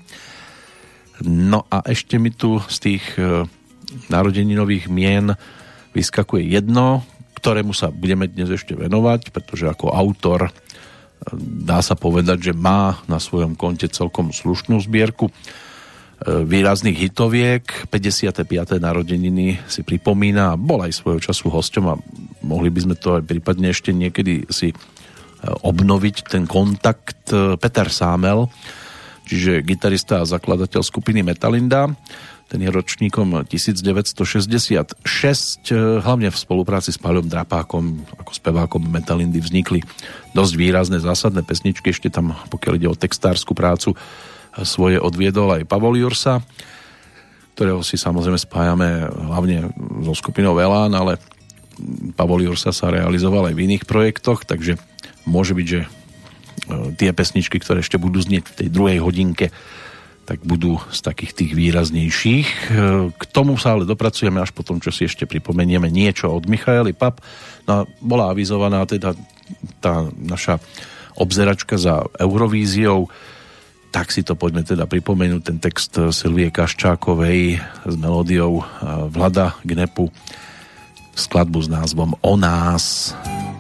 No a ešte mi tu z tých e, narodeninových mien vyskakuje jedno, ktorému sa budeme dnes ešte venovať, pretože ako autor dá sa povedať, že má na svojom konte celkom slušnú zbierku e, výrazných hitoviek. 55. narodeniny si pripomína a bol aj svojho času hosťom a mohli by sme to aj prípadne ešte niekedy si e, obnoviť ten kontakt e, Peter Sámel, čiže gitarista a zakladateľ skupiny Metalinda ten je ročníkom 1966, hlavne v spolupráci s Páľom Drapákom ako spevákom Metalindy vznikli dosť výrazné zásadné pesničky, ešte tam, pokiaľ ide o textárskú prácu, svoje odviedol aj Pavol Jursa, ktorého si samozrejme spájame hlavne so skupinou Elán, ale Pavol Jursa sa realizoval aj v iných projektoch, takže môže byť, že tie pesničky, ktoré ešte budú znieť v tej druhej hodinke, tak budú z takých tých výraznejších. E, k tomu sa ale dopracujeme až potom, čo si ešte pripomenieme niečo od Michaely Pap. No, bola avizovaná teda tá naša obzeračka za Eurovíziou, tak si to poďme teda pripomenúť, ten text Silvie Kaščákovej s melódiou e, Vlada Gnepu, skladbu s názvom O nás. O nás.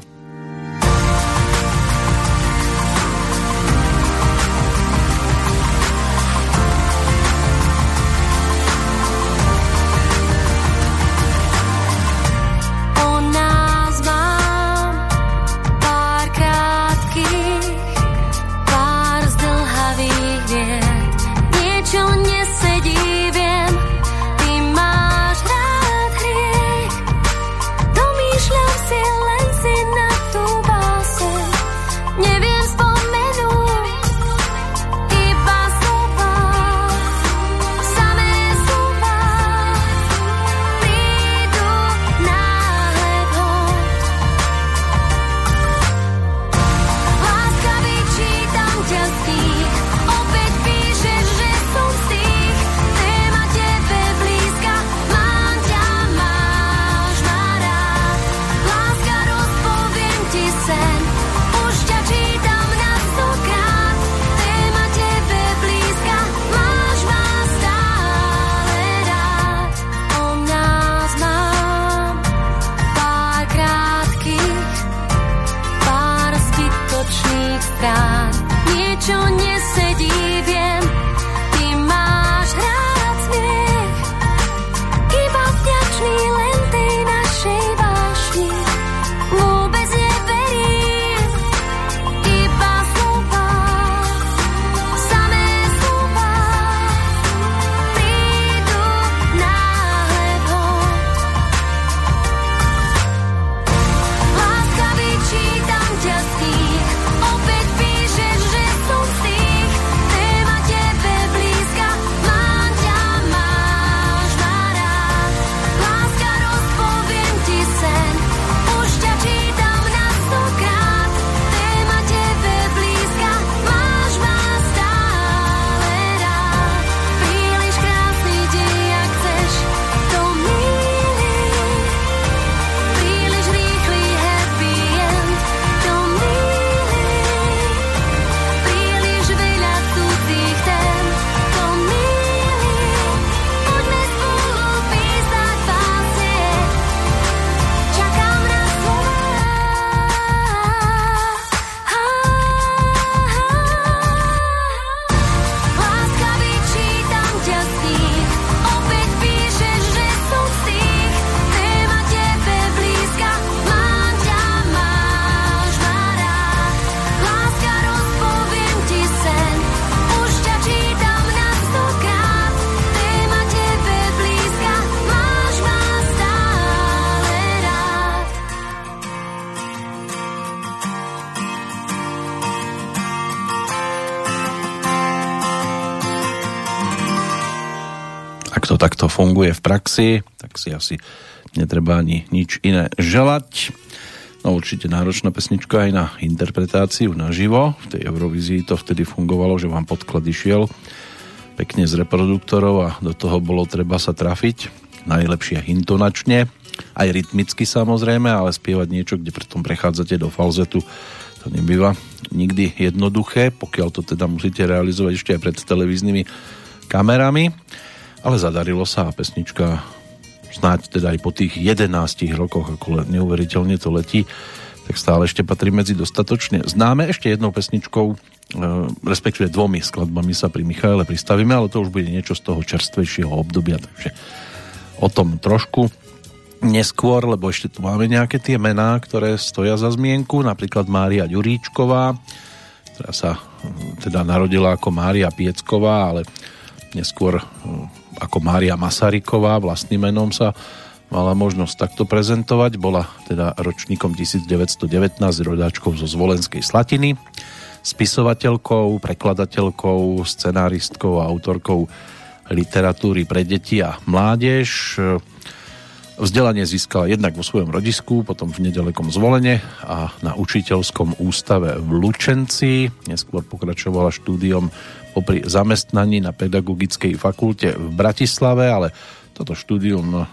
To funguje v praxi, tak si asi netreba ani nič iné želať. No určite náročná pesnička aj na interpretáciu naživo. V tej Eurovízii to vtedy fungovalo, že vám podklad išiel pekne z reproduktorov a do toho bolo treba sa trafiť. Najlepšie intonačne, aj rytmicky samozrejme, ale spievať niečo, kde pritom prechádzate do falzetu, to nebýva nikdy jednoduché, pokiaľ to teda musíte realizovať ešte aj pred televíznymi kamerami ale zadarilo sa a pesnička snáď teda aj po tých 11 rokoch, ako neuveriteľne to letí, tak stále ešte patrí medzi dostatočne známe. Ešte jednou pesničkou, e, respektíve dvomi skladbami sa pri Michaele pristavíme, ale to už bude niečo z toho čerstvejšieho obdobia, takže o tom trošku neskôr, lebo ešte tu máme nejaké tie mená, ktoré stoja za zmienku, napríklad Mária Ďuríčková, ktorá sa hm, teda narodila ako Mária Piecková, ale neskôr hm, ako Mária Masaryková, vlastným menom sa mala možnosť takto prezentovať. Bola teda ročníkom 1919 rodáčkou zo Zvolenskej Slatiny, spisovateľkou, prekladateľkou, scenáristkou a autorkou literatúry pre deti a mládež. Vzdelanie získala jednak vo svojom rodisku, potom v nedalekom zvolenie a na učiteľskom ústave v Lučenci. Neskôr pokračovala štúdiom popri zamestnaní na pedagogickej fakulte v Bratislave, ale toto štúdium e,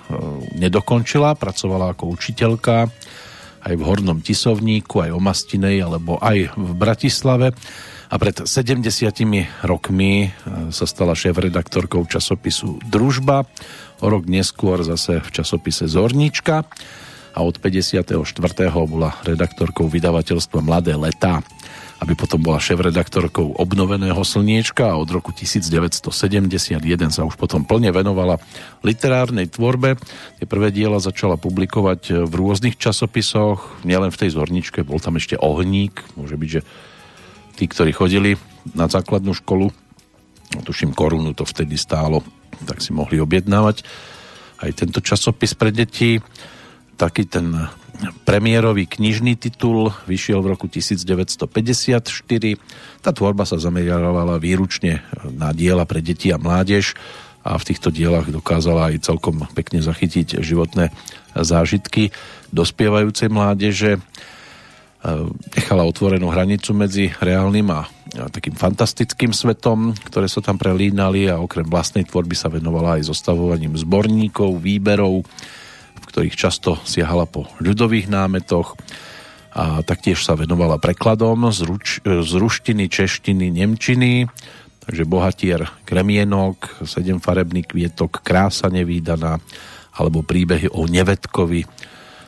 nedokončila, pracovala ako učiteľka aj v Hornom Tisovníku, aj o Mastinej, alebo aj v Bratislave. A pred 70 rokmi e, sa stala šéf-redaktorkou časopisu Družba, o rok neskôr zase v časopise Zornička a od 54. bola redaktorkou vydavateľstva Mladé letá aby potom bola šéf-redaktorkou obnoveného slniečka a od roku 1971 sa už potom plne venovala literárnej tvorbe. Tie prvé diela začala publikovať v rôznych časopisoch, nielen v tej zorničke, bol tam ešte ohník, môže byť, že tí, ktorí chodili na základnú školu, no, tuším korunu to vtedy stálo, tak si mohli objednávať aj tento časopis pre deti. Taký ten premiérový knižný titul vyšiel v roku 1954. Tá tvorba sa zameriavala výručne na diela pre deti a mládež a v týchto dielach dokázala aj celkom pekne zachytiť životné zážitky dospievajúcej mládeže. Nechala otvorenú hranicu medzi reálnym a takým fantastickým svetom, ktoré sa tam prelínali a okrem vlastnej tvorby sa venovala aj zostavovaním zborníkov, výberov, ktorých často siahala po ľudových námetoch a taktiež sa venovala prekladom z, ruč, z ruštiny, češtiny, nemčiny, takže bohatier Kremienok, sedem farebný kvietok, krása nevýdaná, alebo príbehy o Nevedkovi,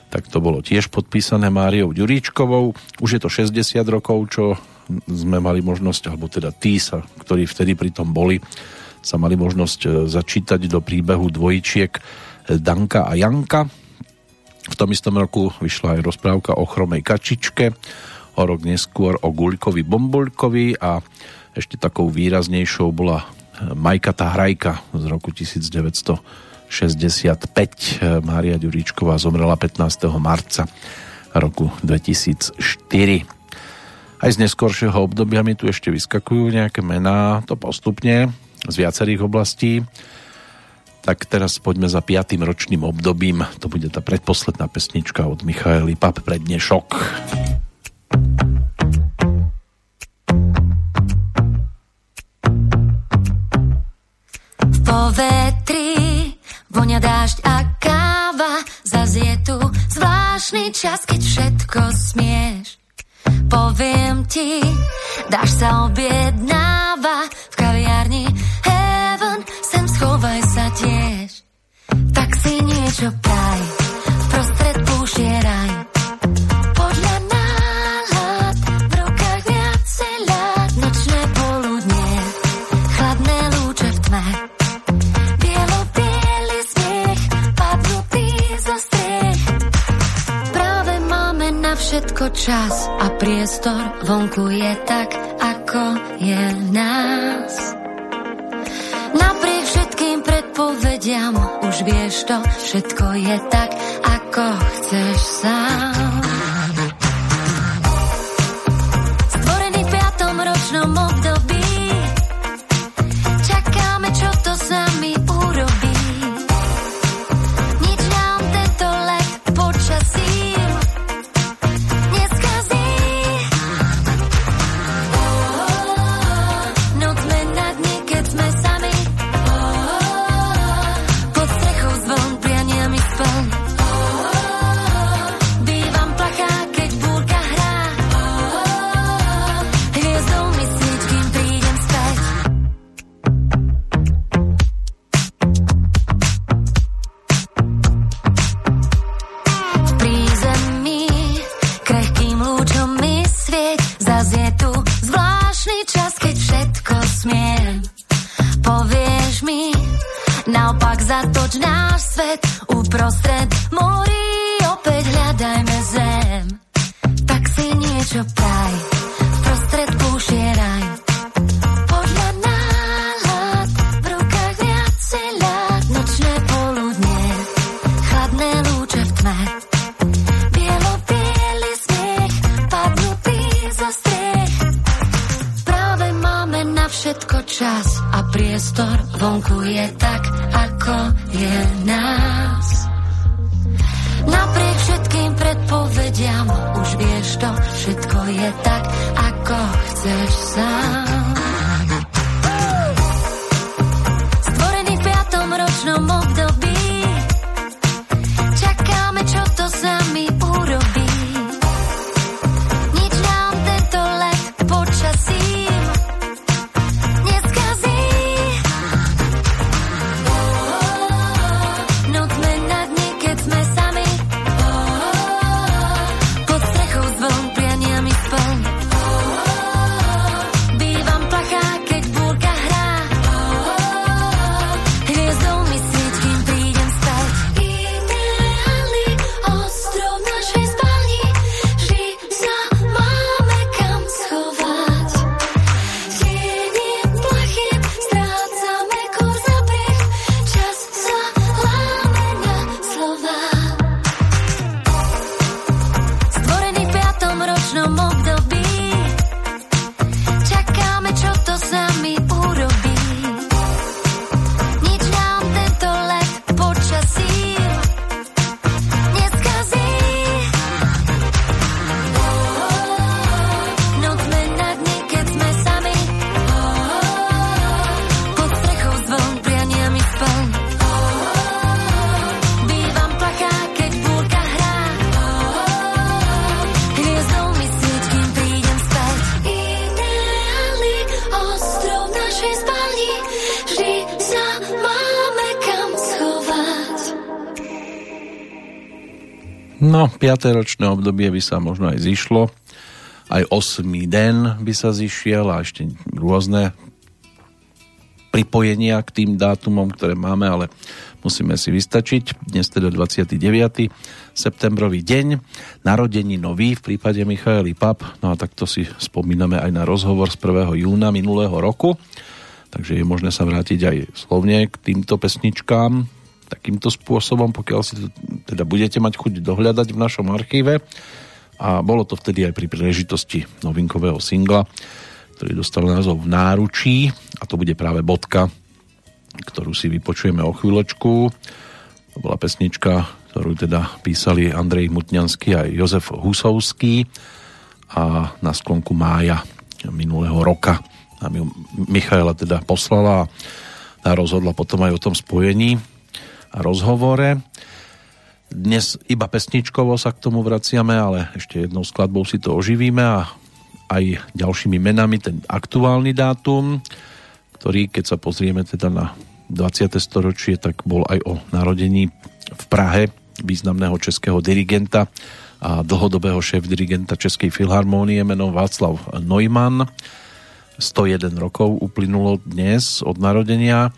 tak to bolo tiež podpísané Máriou Ďuríčkovou. Už je to 60 rokov, čo sme mali možnosť, alebo teda tí, sa, ktorí vtedy pri tom boli, sa mali možnosť e, začítať do príbehu dvojčiek Danka a Janka. V tom istom roku vyšla aj rozprávka o chromej kačičke, o rok neskôr o Guľkovi Bomboľkovi a ešte takou výraznejšou bola eh, Majka tá hrajka z roku 1965. Mária Ďuríčková zomrela 15. marca roku 2004. Aj z neskoršieho obdobia mi tu ešte vyskakujú nejaké mená, to postupne z viacerých oblastí tak teraz poďme za piatým ročným obdobím. To bude tá predposledná pesnička od Michaely Pap pre dnešok. Po vetri vonia dážď a káva Zas je tu zvláštny čas, keď všetko smieš Poviem ti, dáš sa objednať čas a priestor vonku je tak, ako je nás. Napriek všetkým predpovediam už vieš to, všetko je tak, ako chceš sám. No, 5. ročné obdobie by sa možno aj zišlo, aj 8. den by sa zišiel a ešte rôzne pripojenia k tým dátumom, ktoré máme, ale musíme si vystačiť. Dnes teda 29. septembrový deň, narodení nový v prípade Michaely Pap, no a takto si spomíname aj na rozhovor z 1. júna minulého roku, takže je možné sa vrátiť aj slovne k týmto pesničkám, takýmto spôsobom, pokiaľ si teda budete mať chuť dohľadať v našom archíve a bolo to vtedy aj pri príležitosti novinkového singla, ktorý dostal názov V náručí a to bude práve bodka, ktorú si vypočujeme o chvíľočku. To bola pesnička, ktorú teda písali Andrej Mutňanský a Jozef Husovský a na sklonku mája minulého roka nám ju Michaela teda poslala a rozhodla potom aj o tom spojení rozhovore. Dnes iba pesničkovo sa k tomu vraciame, ale ešte jednou skladbou si to oživíme a aj ďalšími menami ten aktuálny dátum, ktorý, keď sa pozrieme teda na 20. storočie, tak bol aj o narodení v Prahe významného českého dirigenta a dlhodobého šéf-dirigenta Českej filharmónie menom Václav Neumann. 101 rokov uplynulo dnes od narodenia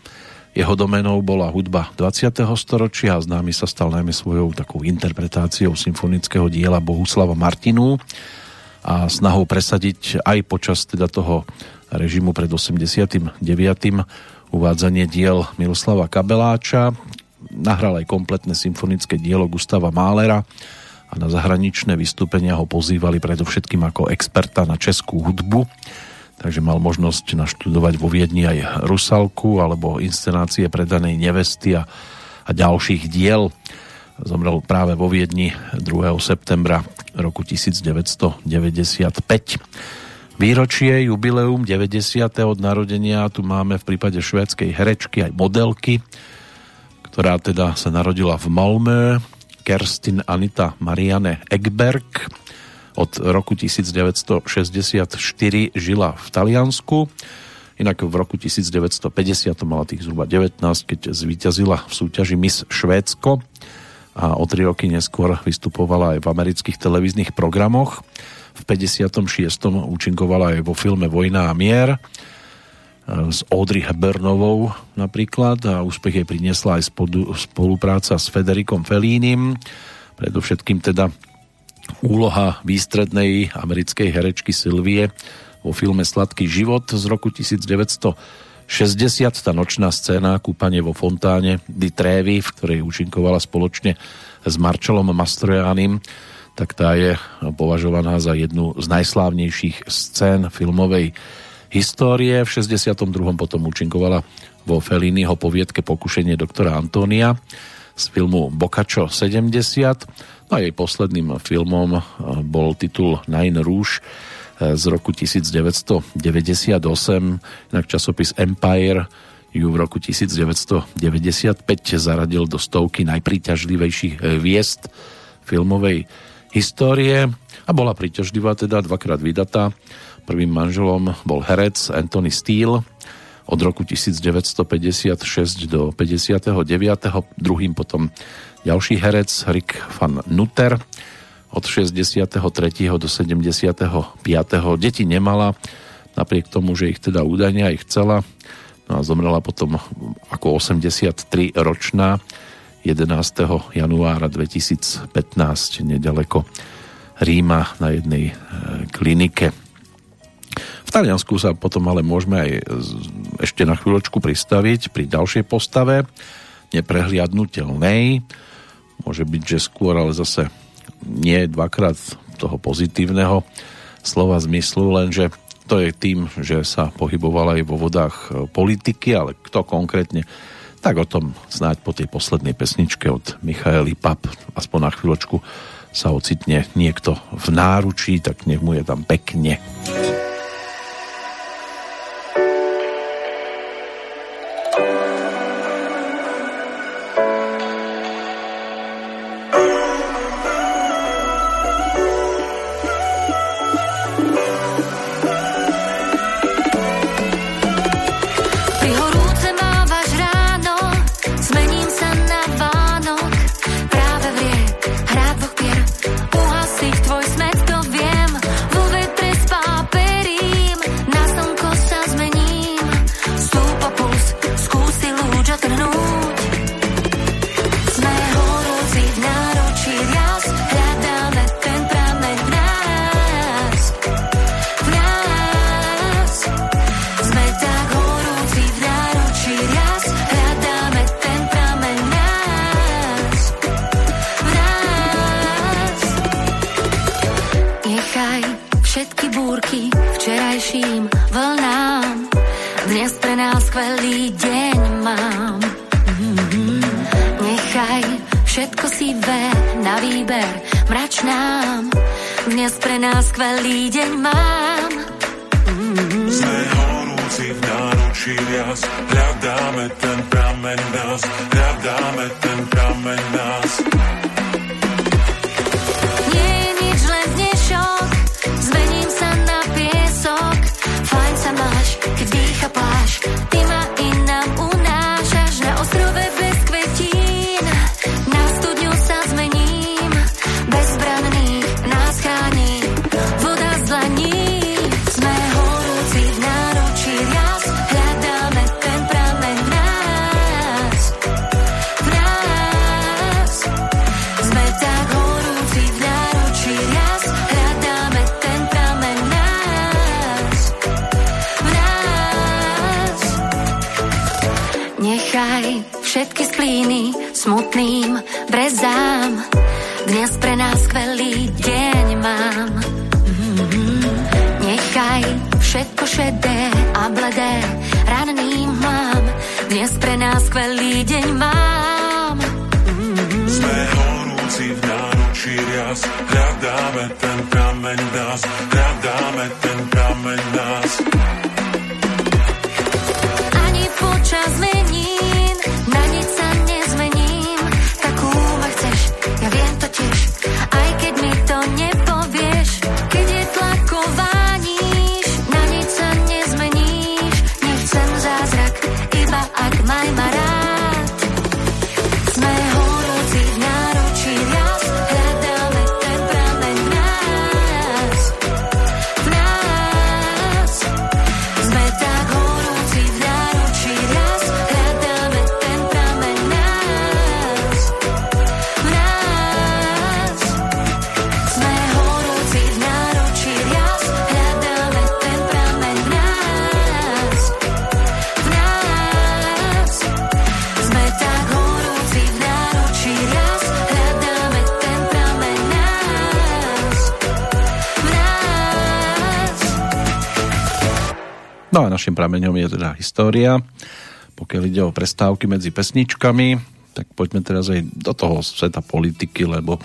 jeho domenou bola hudba 20. storočia a známy sa stal najmä svojou takou interpretáciou symfonického diela Bohuslava Martinu a snahou presadiť aj počas teda toho režimu pred 89. uvádzanie diel Miroslava Kabeláča. Nahral aj kompletné symfonické dielo Gustava Málera a na zahraničné vystúpenia ho pozývali predovšetkým ako experta na českú hudbu takže mal možnosť naštudovať vo Viedni aj Rusalku alebo inscenácie predanej nevesty a, a ďalších diel. Zomrel práve vo Viedni 2. septembra roku 1995. Výročie, jubileum 90. od narodenia tu máme v prípade švédskej herečky aj modelky, ktorá teda sa narodila v Malmö, Kerstin Anita Marianne Egberg, od roku 1964 žila v Taliansku, inak v roku 1950 to mala tých zhruba 19, keď zvíťazila v súťaži Miss Švédsko a o tri roky neskôr vystupovala aj v amerických televíznych programoch. V 56. účinkovala aj vo filme Vojna a mier s Audrey Hepburnovou napríklad a úspech jej priniesla aj spolupráca s Federikom Fellínim, predovšetkým teda úloha výstrednej americkej herečky Sylvie vo filme Sladký život z roku 1960, tá nočná scéna kúpanie vo fontáne Di Trevi, v ktorej účinkovala spoločne s Marcelom Mastrojánim, tak tá je považovaná za jednu z najslávnejších scén filmovej histórie. V 62. potom účinkovala vo Felliniho poviedke Pokušenie doktora Antónia z filmu Bokačo 70 No a jej posledným filmom eh, bol titul Nine Rouge eh, z roku 1998, inak časopis Empire ju v roku 1995 zaradil do stovky najpríťažlivejších hviezd filmovej histórie. A bola príťažlivá teda dvakrát vydatá. Prvým manželom bol herec Anthony Steele od roku 1956 do 59. Druhým potom ďalší herec Rick van Nutter od 63. do 75. Deti nemala, napriek tomu, že ich teda údajne aj chcela. No a zomrela potom ako 83 ročná 11. januára 2015 nedaleko Ríma na jednej e, klinike. Taliansku sa potom ale môžeme aj ešte na chvíľočku pristaviť pri ďalšej postave neprehliadnutelnej môže byť, že skôr, ale zase nie dvakrát toho pozitívneho slova zmyslu, lenže to je tým, že sa pohyboval aj vo vodách e, politiky, ale kto konkrétne, tak o tom snáď po tej poslednej pesničke od Michaely Pap, aspoň na chvíľočku sa ocitne niekto v náručí, tak nech mu je tam pekne. Našim prameňom je teda história. Pokiaľ ide o prestávky medzi pesničkami, tak poďme teraz aj do toho sveta politiky, lebo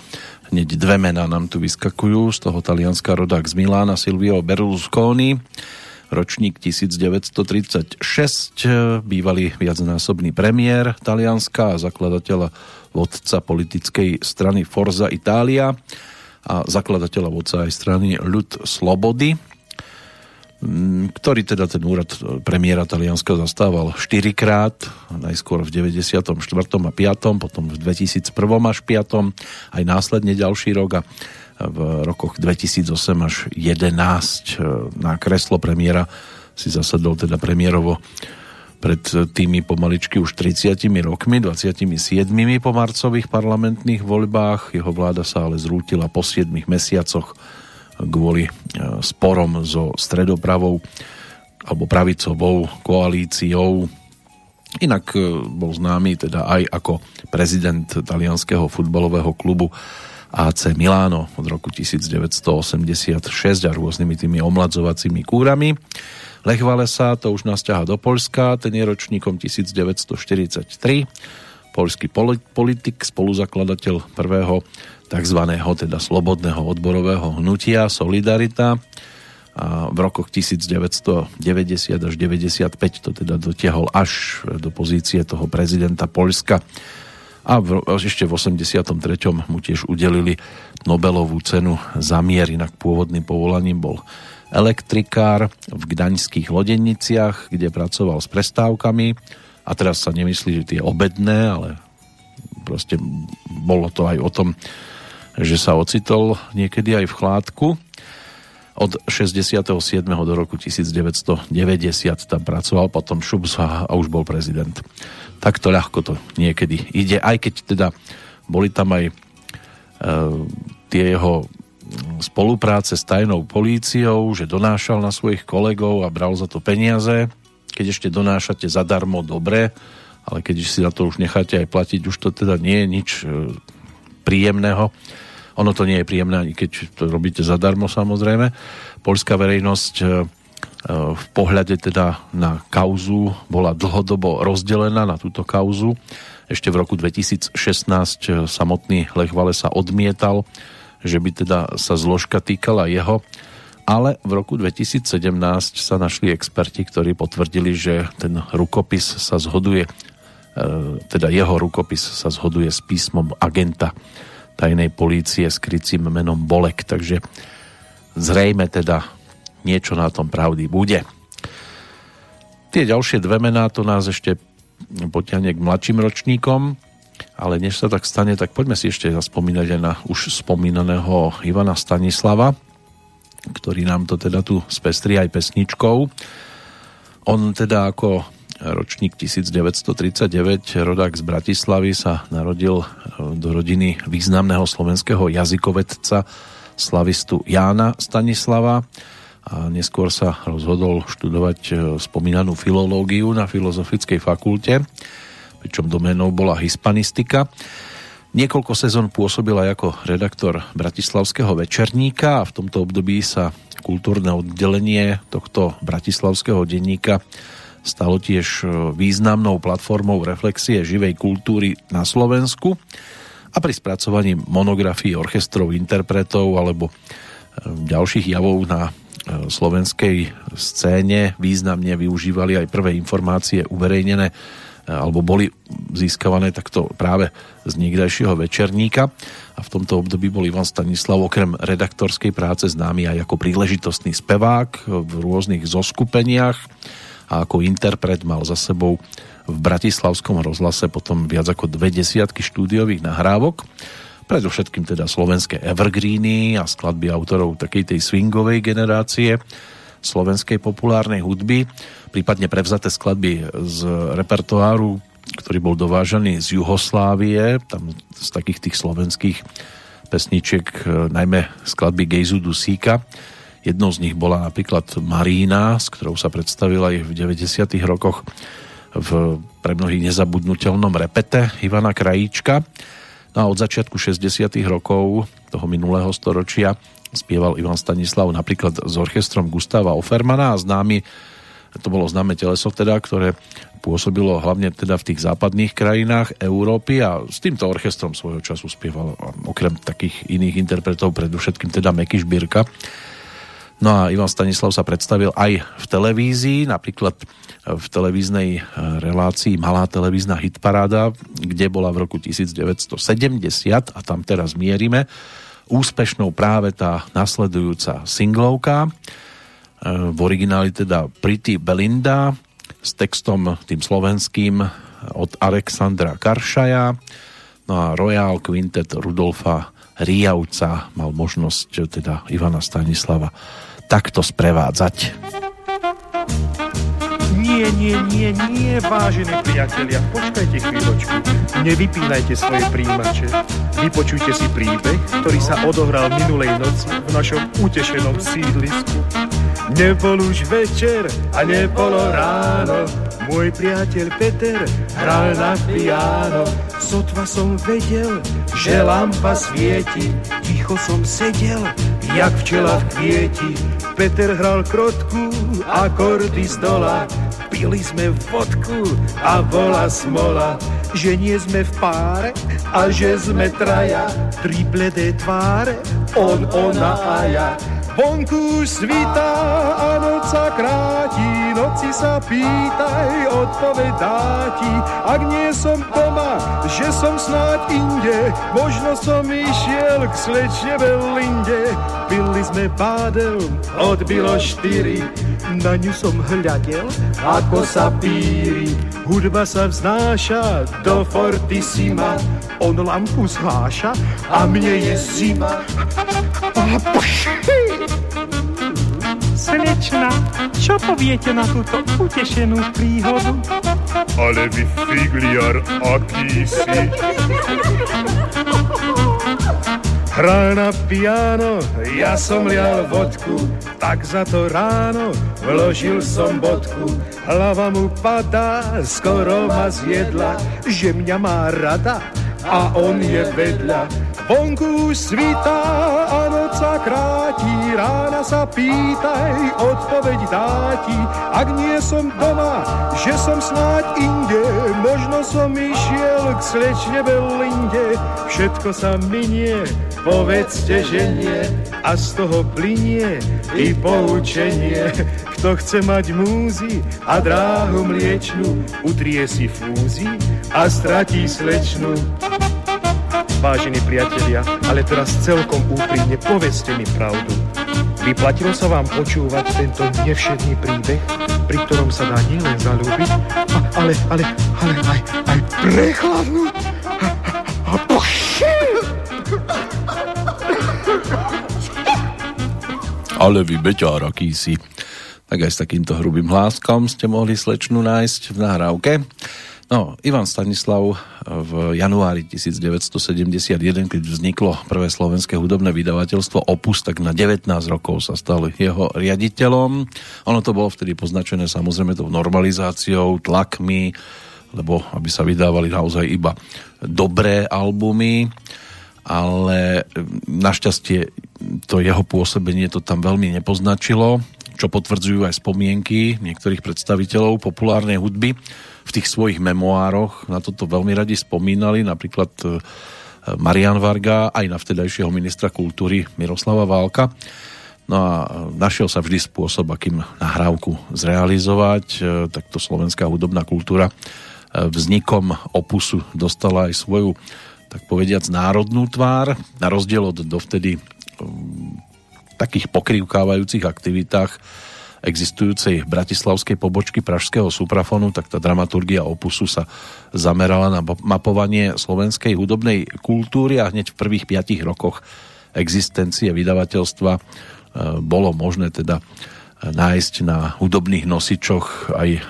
hneď dve mená nám tu vyskakujú. Z toho talianská rodák z Milána Silvio Berlusconi, ročník 1936, bývalý viacnásobný premiér Talianska a zakladateľa vodca politickej strany Forza Italia a zakladateľa vodca aj strany Ľud Slobody ktorý teda ten úrad premiéra Talianska zastával 4 krát, najskôr v 94. a 5., potom v 2001. až 5., aj následne ďalší rok a v rokoch 2008 až 11 na kreslo premiéra si zasadol teda premiérovo pred tými pomaličky už 30 rokmi, 27 po marcových parlamentných voľbách. Jeho vláda sa ale zrútila po 7 mesiacoch kvôli e, sporom so stredopravou alebo pravicovou koalíciou. Inak e, bol známy teda aj ako prezident talianského futbalového klubu AC Milano od roku 1986 a rôznymi tými omladzovacími kúrami. Lech Walesa to už nás ťaha do Polska, ten je ročníkom 1943. Polský politik, spoluzakladateľ prvého tzv. teda slobodného odborového hnutia Solidarita a v rokoch 1990 až 95 to teda dotiahol až do pozície toho prezidenta Polska a v, ešte v 83. mu tiež udelili Nobelovú cenu za mier, inak pôvodným povolaním bol elektrikár v Gdaňských lodeniciach, kde pracoval s prestávkami a teraz sa nemyslí, že tie obedné, ale proste bolo to aj o tom, že sa ocitol niekedy aj v chládku. Od 67. do roku 1990 tam pracoval, potom Šubs a už bol prezident. Takto ľahko to niekedy ide, aj keď teda boli tam aj e, tie jeho spolupráce s tajnou políciou, že donášal na svojich kolegov a bral za to peniaze. Keď ešte donášate zadarmo, dobre, ale keď si za to už necháte aj platiť, už to teda nie je nič e, príjemného. Ono to nie je príjemné, ani keď to robíte zadarmo samozrejme. Polská verejnosť e, v pohľade teda na kauzu bola dlhodobo rozdelená na túto kauzu. Ešte v roku 2016 samotný Lech Walesa odmietal, že by teda sa zložka týkala jeho, ale v roku 2017 sa našli experti, ktorí potvrdili, že ten rukopis sa zhoduje, e, teda jeho rukopis sa zhoduje s písmom agenta tajnej polície s krycím menom Bolek, takže zrejme teda niečo na tom pravdy bude. Tie ďalšie dve mená to nás ešte potiahne k mladším ročníkom, ale než sa tak stane, tak poďme si ešte zaspomínať aj na už spomínaného Ivana Stanislava, ktorý nám to teda tu spestrí aj pesničkou. On teda ako ročník 1939, rodák z Bratislavy, sa narodil do rodiny významného slovenského jazykovedca slavistu Jána Stanislava a neskôr sa rozhodol študovať e, spomínanú filológiu na Filozofickej fakulte, pričom doménou bola hispanistika. Niekoľko sezón pôsobil aj ako redaktor Bratislavského večerníka a v tomto období sa kultúrne oddelenie tohto bratislavského denníka stalo tiež e, významnou platformou reflexie živej kultúry na Slovensku a pri spracovaní monografií orchestrov, interpretov alebo e, ďalších javov na E, slovenskej scéne významne využívali aj prvé informácie uverejnené alebo boli získavané takto práve z niekdajšieho večerníka. A v tomto období bol Ivan Stanislav okrem redaktorskej práce známy aj ako príležitostný spevák v rôznych zoskupeniach a ako interpret mal za sebou v Bratislavskom rozhlase potom viac ako dve desiatky štúdiových nahrávok predovšetkým teda slovenské evergreeny a skladby autorov takej tej swingovej generácie slovenskej populárnej hudby, prípadne prevzaté skladby z repertoáru, ktorý bol dovážaný z Juhoslávie, tam z takých tých slovenských pesničiek, e, najmä skladby Gejzu Dusíka. Jednou z nich bola napríklad Marína, s ktorou sa predstavila aj v 90. rokoch v pre mnohých nezabudnutelnom repete Ivana Krajíčka. No a od začiatku 60. rokov toho minulého storočia spieval Ivan Stanislav napríklad s orchestrom Gustava Offermana a známy to bolo známe teleso teda, ktoré pôsobilo hlavne teda v tých západných krajinách Európy a s týmto orchestrom svojho času spieval okrem takých iných interpretov, predovšetkým teda Meky Šbírka. No a Ivan Stanislav sa predstavil aj v televízii, napríklad v televíznej e, relácii Malá televízna hitparáda, kde bola v roku 1970 a tam teraz mierime úspešnou práve tá nasledujúca singlovka. E, v origináli teda Pretty Belinda s textom tým slovenským od Alexandra Karšaja. No a Royal Quintet Rudolfa Rijavca mal možnosť teda Ivana Stanislava takto sprevádzať. Nie, nie, nie, nie, vážení priatelia, počkajte chvíľočku. Nevypínajte svoje príjimače. Vypočujte si príbeh, ktorý sa odohral minulej noci v našom utešenom sídlisku. Nebol už večer a nebolo ráno, môj priateľ Peter hral na piano. Sotva som vedel, že lampa svieti, ticho som sedel, jak včela v kvieti. Peter hral krotku, akordy z dola, pili sme vodku a bola smola, že nie sme v páre a že sme traja, tri bledé tváre, on, ona a ja. Vonku svítá a noc sa noci sa pýtaj, odpovedá ti. Ak nie som doma, že som snáď inde, možno som išiel k slečne Belinde. Pili sme bádel, odbilo štyri, na ňu som hľadel, ako sa píri. Hudba sa vznáša do fortissima, on lampu zháša a mne je zima. A Slečna, čo poviete na túto utešenú príhodu? Ale vy figliar, aký si. Hral na piano, ja som lial vodku, tak za to ráno vložil som bodku. Hlava mu padá, skoro ma zjedla, že mňa má rada, a on je vedľa. Vonku už svitá a sa kráti, rána sa pýtaj, odpoveď dá ti. Ak nie som doma, že som snáď inde, možno som išiel k slečne Belinde. Všetko sa minie, povedzte, že nie, a z toho plinie i poučenie. Kto chce mať múzy a dráhu mliečnu, utrie si fúzy a stratí slečnu. Vážení priatelia, ale teraz celkom úprimne povedzte mi pravdu. Vyplatilo sa vám počúvať tento nevšetný príbeh, pri ktorom sa dá nielen zalúbiť, a- ale, ale, ale aj, aj prechladnúť a, a pošiť. Ale vy beťár, aký si. Tak aj s takýmto hrubým hláskom ste mohli slečnu nájsť v nahrávke. No, Ivan Stanislav v januári 1971, keď vzniklo prvé slovenské hudobné vydavateľstvo Opus, tak na 19 rokov sa stal jeho riaditeľom. Ono to bolo vtedy poznačené samozrejme tou normalizáciou, tlakmi, lebo aby sa vydávali naozaj iba dobré albumy, ale našťastie to jeho pôsobenie to tam veľmi nepoznačilo, čo potvrdzujú aj spomienky niektorých predstaviteľov populárnej hudby v tých svojich memoároch. Na toto veľmi radi spomínali, napríklad e, Marian Varga, aj na vtedajšieho ministra kultúry Miroslava Válka. No a našiel sa vždy spôsob, akým nahrávku zrealizovať. E, Takto slovenská hudobná kultúra e, vznikom opusu dostala aj svoju tak povediac národnú tvár, na rozdiel od dovtedy takých pokrývkávajúcich aktivitách existujúcej bratislavskej pobočky Pražského suprafonu, tak tá dramaturgia opusu sa zamerala na mapovanie slovenskej hudobnej kultúry a hneď v prvých piatich rokoch existencie vydavateľstva e, bolo možné teda e, nájsť na hudobných nosičoch aj e,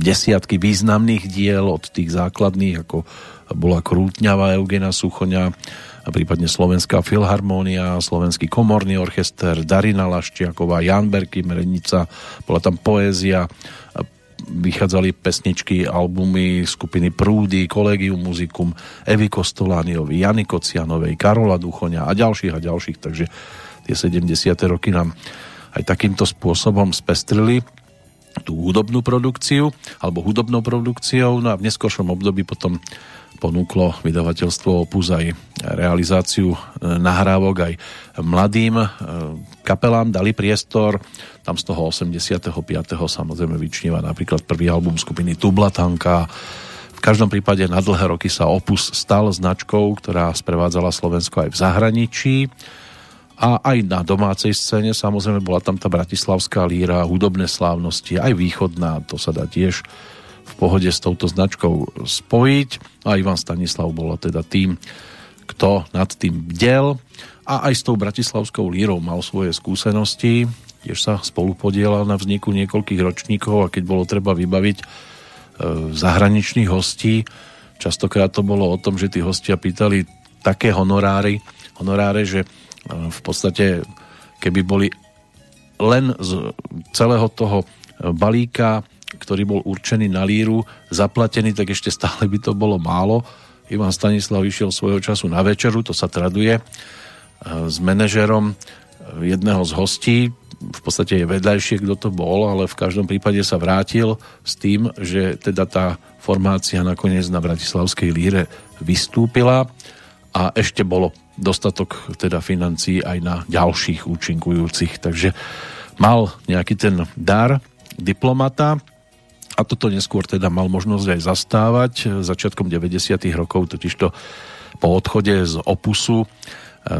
desiatky významných diel od tých základných, ako bola Krútňava Eugena Suchoňa, a prípadne Slovenská filharmónia, Slovenský komorný orchester, Darina Laščiaková, Jan Berky, Mrenica, bola tam poézia, vychádzali pesničky, albumy skupiny Prúdy, Collegium Musicum, Evy Kostolániovi, Jany Kocianovej, Karola Duchoňa a ďalších a ďalších, takže tie 70. roky nám aj takýmto spôsobom spestrili tú hudobnú produkciu alebo hudobnou produkciou no a v neskôršom období potom ponúklo vydavateľstvo Opus aj realizáciu e, nahrávok aj mladým e, kapelám dali priestor. Tam z toho 85. samozrejme vyčnieva napríklad prvý album skupiny Tublatanka. V každom prípade na dlhé roky sa Opus stal značkou, ktorá sprevádzala Slovensko aj v zahraničí a aj na domácej scéne samozrejme bola tam tá bratislavská líra, hudobné slávnosti, aj východná, to sa dá tiež v pohode s touto značkou spojiť. A Ivan Stanislav bol teda tým, kto nad tým bdel a aj s tou bratislavskou lírou mal svoje skúsenosti, tiež sa spolu podielal na vzniku niekoľkých ročníkov a keď bolo treba vybaviť e, zahraničných hostí, častokrát to bolo o tom, že tí hostia pýtali také honoráry, honoráre, že e, v podstate keby boli len z celého toho balíka ktorý bol určený na líru, zaplatený, tak ešte stále by to bolo málo. Ivan Stanislav išiel svojho času na večeru, to sa traduje, e, s manažerom e, jedného z hostí, v podstate je vedľajšie, kto to bol, ale v každom prípade sa vrátil s tým, že teda tá formácia nakoniec na Bratislavskej líre vystúpila a ešte bolo dostatok teda financií aj na ďalších účinkujúcich, takže mal nejaký ten dar diplomata, a toto neskôr teda mal možnosť aj zastávať. Začiatkom 90. rokov totižto po odchode z Opusu e,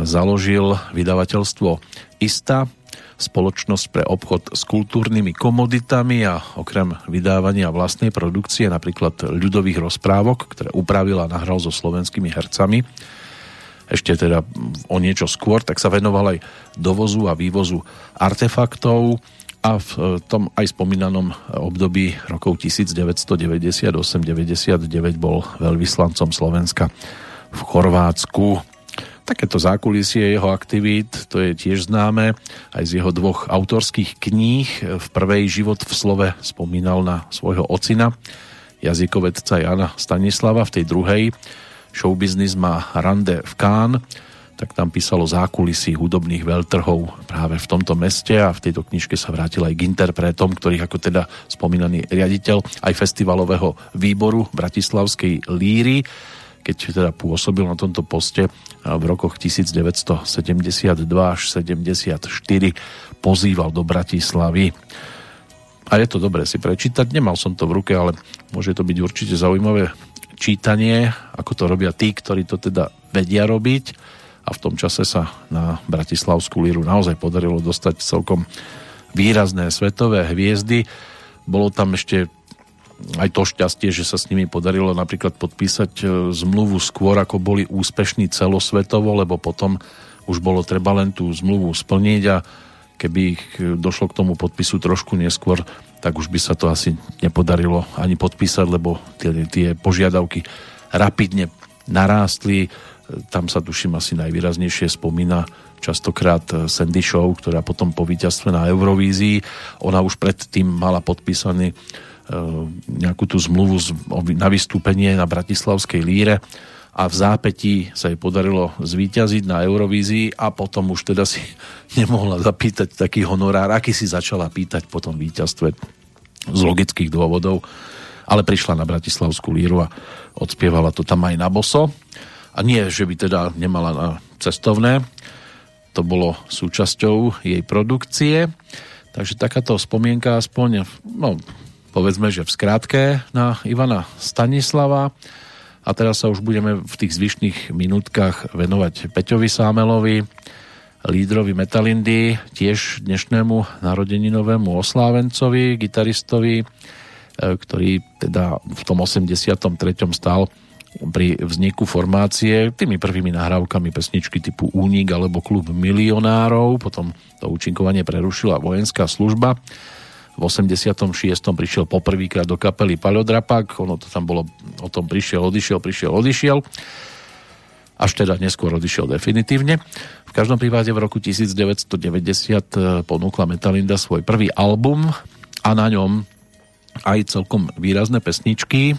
založil vydavateľstvo ISTA, spoločnosť pre obchod s kultúrnymi komoditami a okrem vydávania vlastnej produkcie, napríklad ľudových rozprávok, ktoré upravil a nahral so slovenskými hercami, ešte teda o niečo skôr, tak sa venoval aj dovozu a vývozu artefaktov, a v e, tom aj spomínanom období rokov 1998-99 bol veľvyslancom Slovenska v Chorvátsku. Takéto zákulisie jeho aktivít, to je tiež známe, aj z jeho dvoch autorských kníh. V prvej život v slove spomínal na svojho ocina, jazykovedca Jana Stanislava, v tej druhej showbiznis má rande v Cannes, tak tam písalo zákulisí hudobných veľtrhov práve v tomto meste a v tejto knižke sa vrátil aj k interpretom, ktorých ako teda spomínaný riaditeľ aj festivalového výboru Bratislavskej líry, keď teda pôsobil na tomto poste v rokoch 1972 až 74 pozýval do Bratislavy. A je to dobré si prečítať, nemal som to v ruke, ale môže to byť určite zaujímavé čítanie, ako to robia tí, ktorí to teda vedia robiť a v tom čase sa na Bratislavskú líru naozaj podarilo dostať celkom výrazné svetové hviezdy. Bolo tam ešte aj to šťastie, že sa s nimi podarilo napríklad podpísať e, zmluvu skôr, ako boli úspešní celosvetovo, lebo potom už bolo treba len tú zmluvu splniť a keby ich e, došlo k tomu podpisu trošku neskôr, tak už by sa to asi nepodarilo ani podpísať, lebo tie, tie požiadavky rapidne narástli tam sa tuším asi najvýraznejšie spomína častokrát eh, Sandy Show, ktorá potom po víťazstve na Eurovízii, ona už predtým mala podpísaný eh, nejakú tú zmluvu na vystúpenie na Bratislavskej líre a v zápetí sa jej podarilo zvíťaziť na Eurovízii a potom už teda si (laughs) nemohla zapýtať taký honorár, aký si začala pýtať po tom víťazstve z logických dôvodov, ale prišla na Bratislavskú líru a odspievala to tam aj na boso a nie, že by teda nemala na cestovné, to bolo súčasťou jej produkcie. Takže takáto spomienka aspoň, no povedzme, že v skrátke na Ivana Stanislava. A teraz sa už budeme v tých zvyšných minútkach venovať Peťovi Sámelovi, lídrovi Metalindy, tiež dnešnému narodeninovému oslávencovi, gitaristovi, e, ktorý teda v tom 83. stal pri vzniku formácie tými prvými nahrávkami pesničky typu Únik alebo Klub milionárov, potom to účinkovanie prerušila vojenská služba. V 86. prišiel poprvýkrát do kapely Palodrapak, ono to tam bolo o tom prišiel, odišiel, prišiel, odišiel. Až teda neskôr odišiel definitívne. V každom prípade v roku 1990 ponúkla Metalinda svoj prvý album a na ňom aj celkom výrazné pesničky,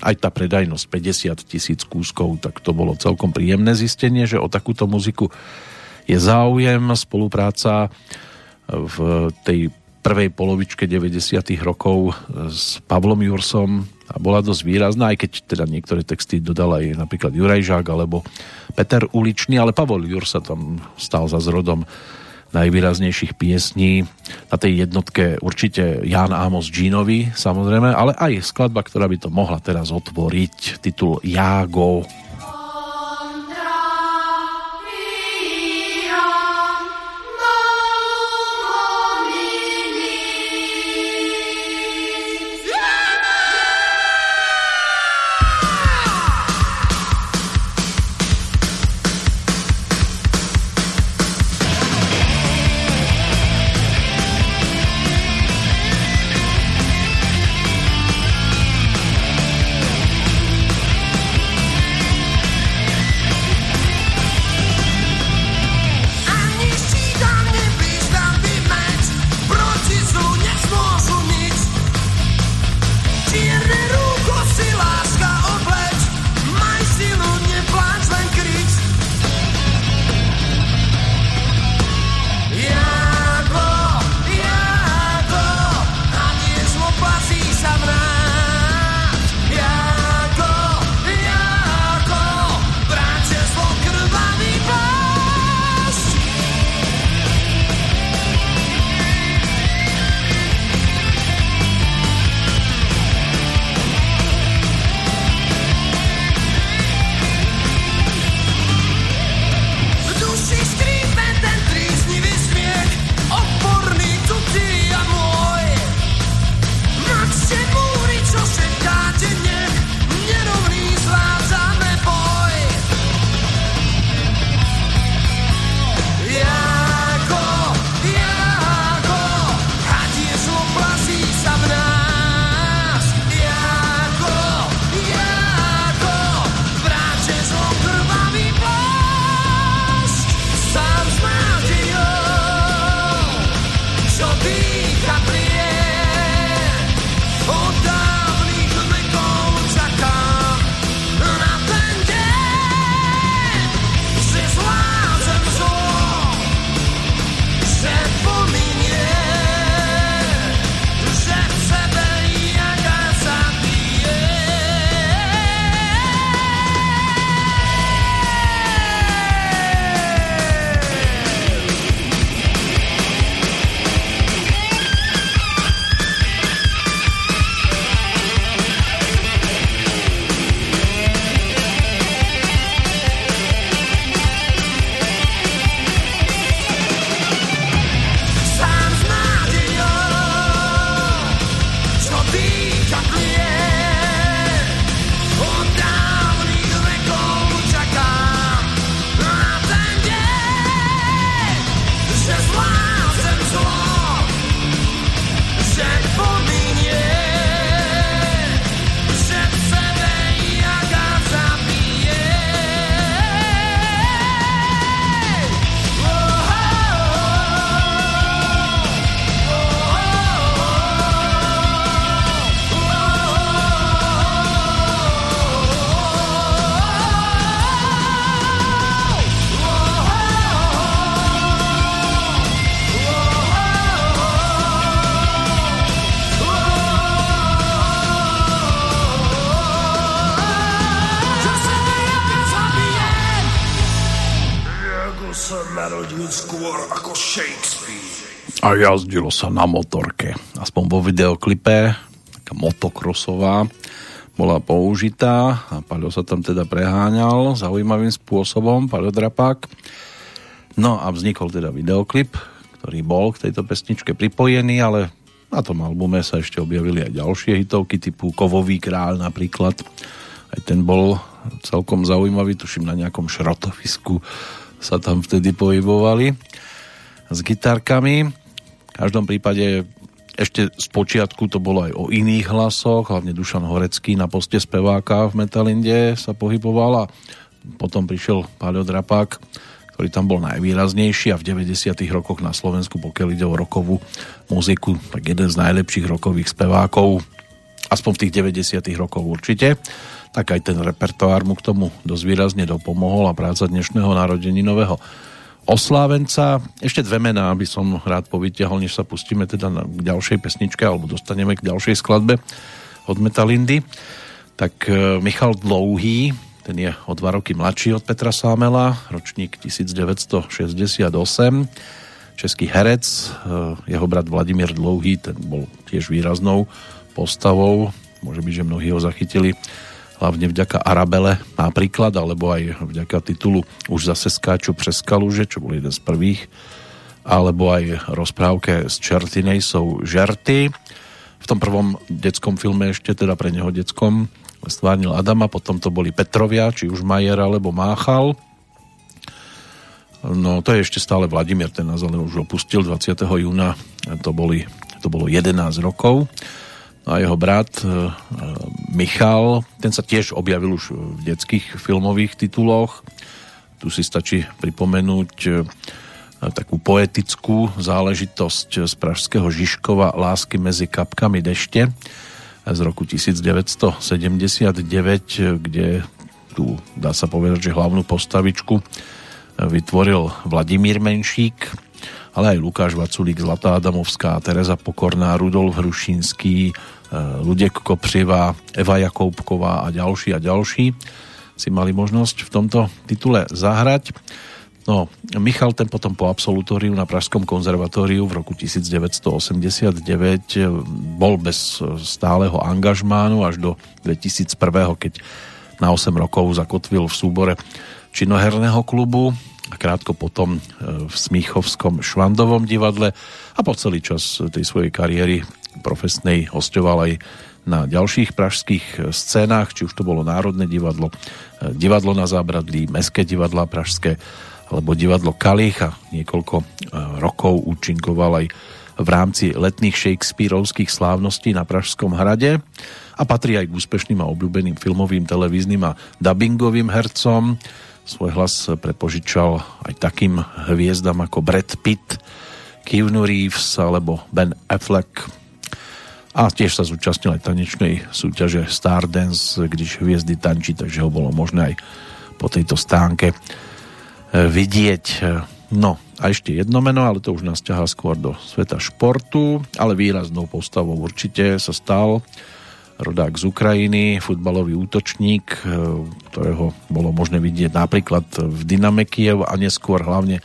aj tá predajnosť 50 tisíc kúskov, tak to bolo celkom príjemné zistenie, že o takúto muziku je záujem, spolupráca v tej prvej polovičke 90. rokov s Pavlom Jursom a bola dosť výrazná, aj keď teda niektoré texty dodal aj napríklad Juraj Žák alebo Peter Uličný, ale Pavol Jur sa tam stal za zrodom najvýraznejších piesní. Na tej jednotke určite Jan Amos Jeanovi, samozrejme, ale aj skladba, ktorá by to mohla teraz otvoriť, titul Jágo. Jágo. Jazdilo sa na motorke. Aspoň vo videoklipe, taká motokrosová, bola použitá a Paľo sa tam teda preháňal zaujímavým spôsobom, Paľo Drapák. No a vznikol teda videoklip, ktorý bol k tejto pesničke pripojený, ale na tom albume sa ešte objavili aj ďalšie hitovky typu Kovový kráľ napríklad. Aj ten bol celkom zaujímavý, tuším na nejakom šrotovisku sa tam vtedy pohybovali s gitarkami. Každom prípade ešte z počiatku to bolo aj o iných hlasoch, hlavne Dušan Horecký na poste speváka v Metalinde sa pohyboval a potom prišiel Páľo Drapák, ktorý tam bol najvýraznejší a v 90 rokoch na Slovensku, pokiaľ ide o rokovú muziku, tak jeden z najlepších rokových spevákov, aspoň v tých 90 rokoch určite. Tak aj ten repertoár mu k tomu dosť výrazne dopomohol a práca dnešného narodeninového oslávenca. Ešte dve mená by som rád povytiahol, než sa pustíme teda na, k ďalšej pesničke alebo dostaneme k ďalšej skladbe od Metalindy. Tak e, Michal Dlouhý, ten je o dva roky mladší od Petra Sámela, ročník 1968, český herec, e, jeho brat Vladimír Dlouhý, ten bol tiež výraznou postavou, môže byť, že mnohí ho zachytili hlavne vďaka Arabele napríklad, alebo aj vďaka titulu Už zase skáču přes kaluže, čo bol jeden z prvých, alebo aj rozprávke z Čertinej sú žerty. V tom prvom detskom filme ešte, teda pre neho detskom, stvárnil Adama, potom to boli Petrovia, či už Majer alebo Máchal. No to je ešte stále Vladimír, ten nás ale už opustil 20. júna, to, boli, to bolo 11 rokov a jeho brat e, Michal, ten sa tiež objavil už v detských filmových tituloch. Tu si stačí pripomenúť e, takú poetickú záležitosť z pražského Žižkova Lásky medzi kapkami dešte z roku 1979, kde tu dá sa povedať, že hlavnú postavičku vytvoril Vladimír Menšík, ale aj Lukáš Vaculík, Zlatá Adamovská, Tereza Pokorná, Rudolf Hrušinský, Eh, Ludek Kopřiva, Eva Jakoubková a ďalší a ďalší si mali možnosť v tomto titule zahrať. No, Michal ten potom po absolutóriu na Pražskom konzervatóriu v roku 1989 eh, bol bez eh, stáleho angažmánu až do 2001, keď na 8 rokov zakotvil v súbore činoherného klubu a krátko potom v Smíchovskom Švandovom divadle a po celý čas tej svojej kariéry profesnej hostoval aj na ďalších pražských scénách, či už to bolo Národné divadlo, eh, divadlo na zábradlí, Mestské divadla pražské, alebo divadlo Kalich a niekoľko eh, rokov účinkoval aj v rámci letných Shakespeareovských slávností na Pražskom hrade a patrí aj k úspešným a obľúbeným filmovým, televíznym a dubbingovým hercom. Svoj hlas prepožičal aj takým hviezdam ako Brad Pitt, Keanu Reeves alebo Ben Affleck, a tiež sa zúčastnil aj tanečnej súťaže Stardance, když hviezdy tančí, takže ho bolo možné aj po tejto stánke vidieť. No a ešte jedno meno, ale to už nás ťahá skôr do sveta športu, ale výraznou postavou určite sa stal rodák z Ukrajiny, futbalový útočník, e, ktorého bolo možné vidieť napríklad v Dyname Kiev a neskôr hlavne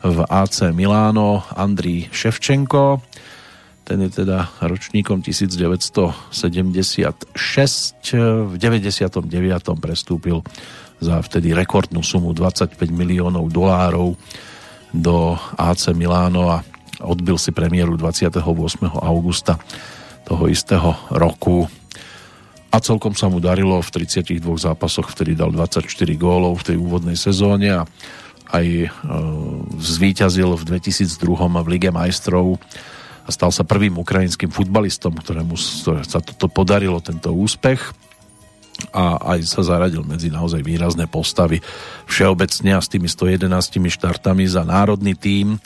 v AC Miláno Andrii Ševčenko ten je teda ročníkom 1976. V 99. prestúpil za vtedy rekordnú sumu 25 miliónov dolárov do AC Miláno a odbil si premiéru 28. augusta toho istého roku. A celkom sa mu darilo v 32 zápasoch, vtedy dal 24 gólov v tej úvodnej sezóne a aj e, zvíťazil v 2002 v Lige majstrov a stal sa prvým ukrajinským futbalistom, ktorému sa toto podarilo, tento úspech. A aj sa zaradil medzi naozaj výrazné postavy všeobecne a s tými 111 štartami za národný tím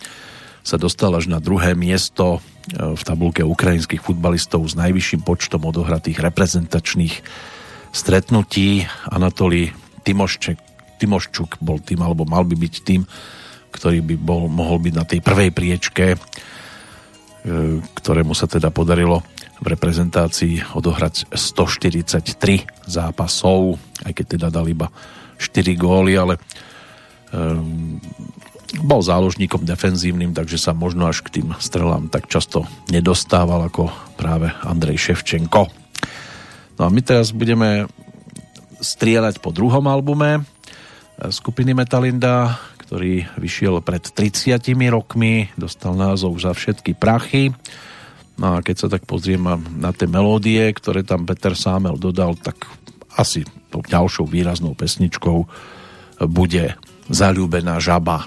sa dostal až na druhé miesto e, v tabulke ukrajinských futbalistov s najvyšším počtom odohratých reprezentačných stretnutí. Anatolí Timošček, Timoščuk bol tým, alebo mal by byť tým, ktorý by bol, mohol byť na tej prvej priečke E, ktorému sa teda podarilo v reprezentácii odohrať 143 zápasov, aj keď teda dal iba 4 góly, ale um, bol záložníkom defenzívnym, takže sa možno až k tým strelám tak často nedostával ako práve Andrej Ševčenko. No a my teraz budeme strieľať po druhom albume skupiny Metalinda, ktorý vyšiel pred 30 rokmi, dostal názov Za všetky prachy. No a keď sa tak pozriem na tie melódie, ktoré tam Peter Sámel dodal, tak asi tou ďalšou výraznou pesničkou bude Zalúbená žaba.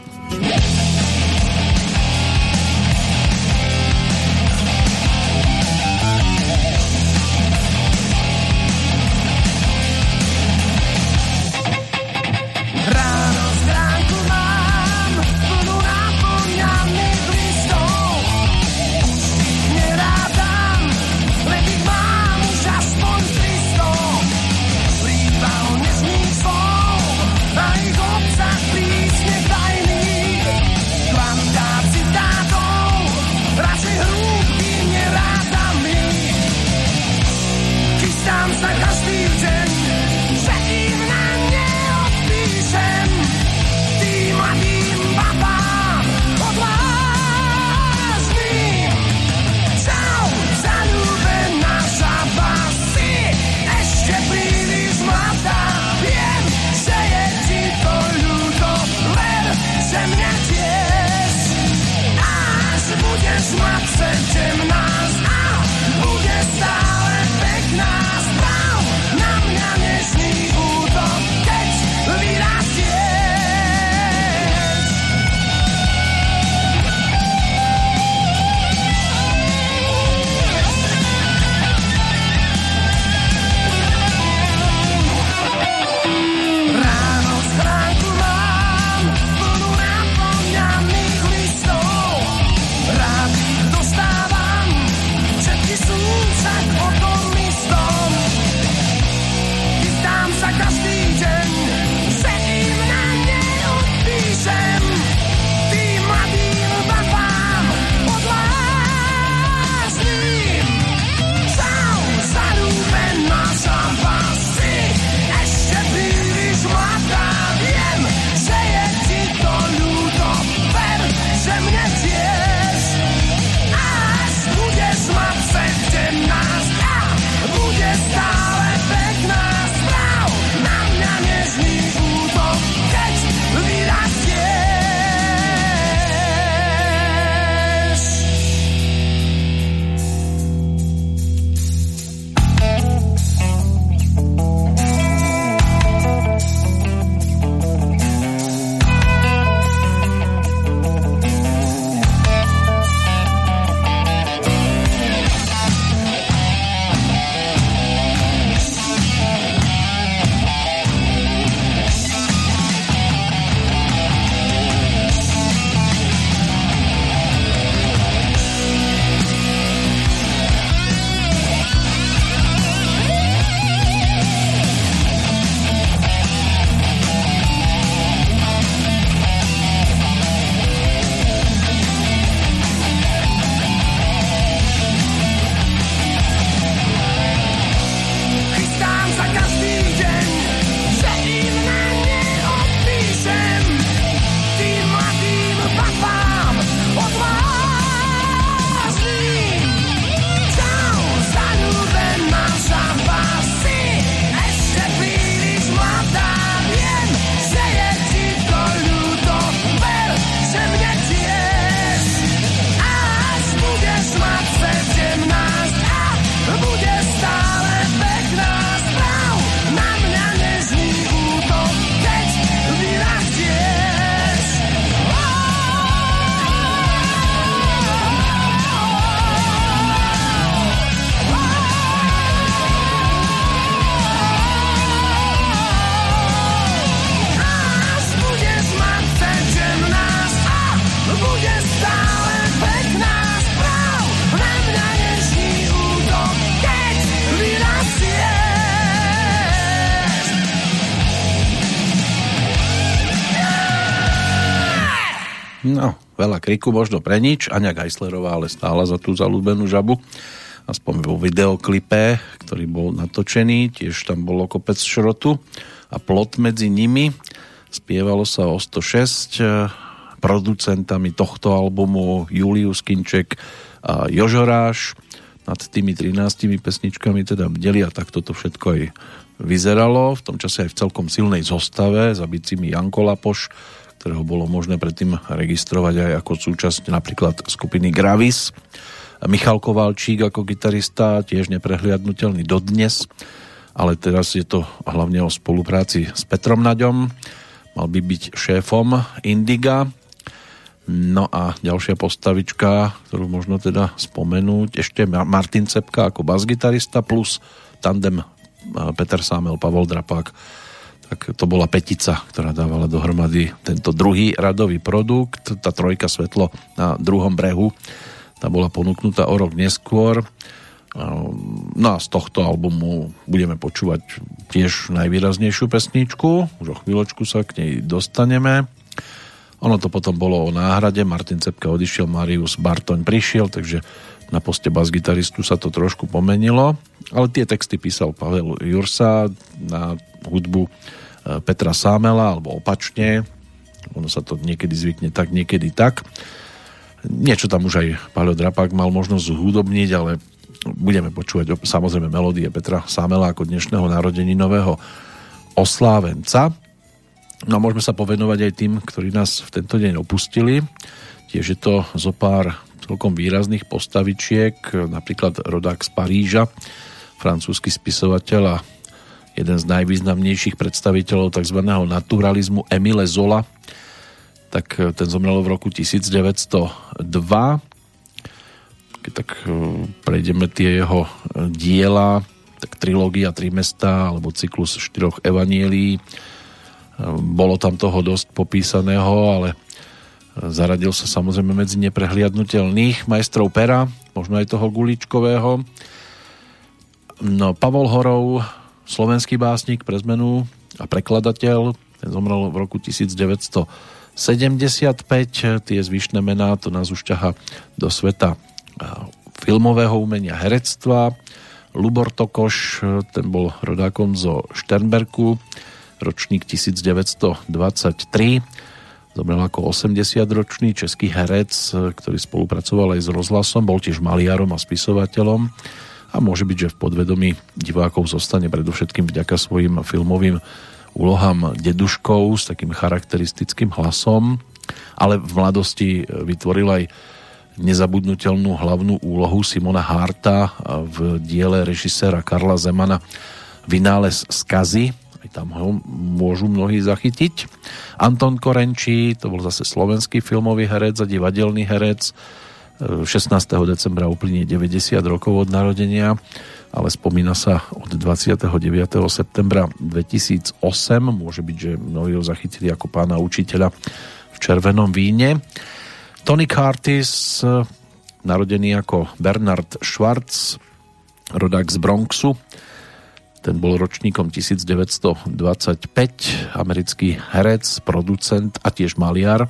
Kriku možno pre nič. Aňa Geislerová ale stála za tú zalúbenú žabu. Aspoň vo videoklipe, ktorý bol natočený, tiež tam bolo kopec šrotu a plot medzi nimi. Spievalo sa o 106, producentami tohto albumu Julius Kinček a Jožoráš. Nad tými 13 pesničkami teda bdeli a takto to všetko aj vyzeralo. V tom čase aj v celkom silnej zostave za bicimi Janko Lapoš, ktorého bolo možné predtým registrovať aj ako súčasť napríklad skupiny Gravis. Michal Kovalčík ako gitarista, tiež neprehliadnutelný dodnes, ale teraz je to hlavne o spolupráci s Petrom Naďom. Mal by byť šéfom Indiga, No a ďalšia postavička, ktorú možno teda spomenúť, ešte Martin Cepka ako basgitarista plus tandem Peter Sámel, Pavol Drapák. Tak to bola petica, ktorá dávala dohromady tento druhý radový produkt. Tá trojka svetlo na druhom brehu, tá bola ponúknutá o rok neskôr. No a z tohto albumu budeme počúvať tiež najvýraznejšiu pesničku. Už o chvíľočku sa k nej dostaneme. Ono to potom bolo o náhrade, Martin Cepka odišiel, Marius Bartoň prišiel, takže na poste bas-gitaristu sa to trošku pomenilo, ale tie texty písal Pavel Jursa na hudbu e, Petra Sámela, alebo opačne, ono sa to niekedy zvykne tak, niekedy tak. Niečo tam už aj Pavel Drapák mal možnosť zhudobniť, ale budeme počúvať samozrejme melódie Petra Sámela ako dnešného narodeninového oslávenca. No a môžeme sa povenovať aj tým, ktorí nás v tento deň opustili. Tiež je to zo pár celkom výrazných postavičiek, napríklad rodák z Paríža, francúzsky spisovateľ a jeden z najvýznamnejších predstaviteľov tzv. naturalizmu Emile Zola, tak ten zomrel v roku 1902. Keď tak e, prejdeme tie jeho diela, tak trilógia Tri mesta alebo cyklus štyroch evanielí, bolo tam toho dosť popísaného, ale zaradil sa samozrejme medzi neprehliadnutelných majstrov pera, možno aj toho Guličkového. No, Pavol Horov, slovenský básnik pre zmenu a prekladateľ, ten zomrel v roku 1975, tie zvyšné mená, to nás už ťaha do sveta filmového umenia, herectva. Lubor Tokoš, ten bol rodákom zo Šternberku, ročník 1923. Zomrel ako 80-ročný český herec, ktorý spolupracoval aj s rozhlasom, bol tiež maliarom a spisovateľom a môže byť, že v podvedomí divákov zostane predovšetkým vďaka svojim filmovým úlohám deduškou s takým charakteristickým hlasom, ale v mladosti vytvoril aj nezabudnutelnú hlavnú úlohu Simona Harta v diele režiséra Karla Zemana Vynález skazy, aj tam ho môžu mnohí zachytiť. Anton Korenčí, to bol zase slovenský filmový herec a divadelný herec. 16. decembra uplynie 90 rokov od narodenia, ale spomína sa od 29. septembra 2008. Môže byť, že mnohí ho zachytili ako pána učiteľa v Červenom víne. Tony Curtis, narodený ako Bernard Schwartz, rodák z Bronxu, ten bol ročníkom 1925, americký herec, producent a tiež maliar.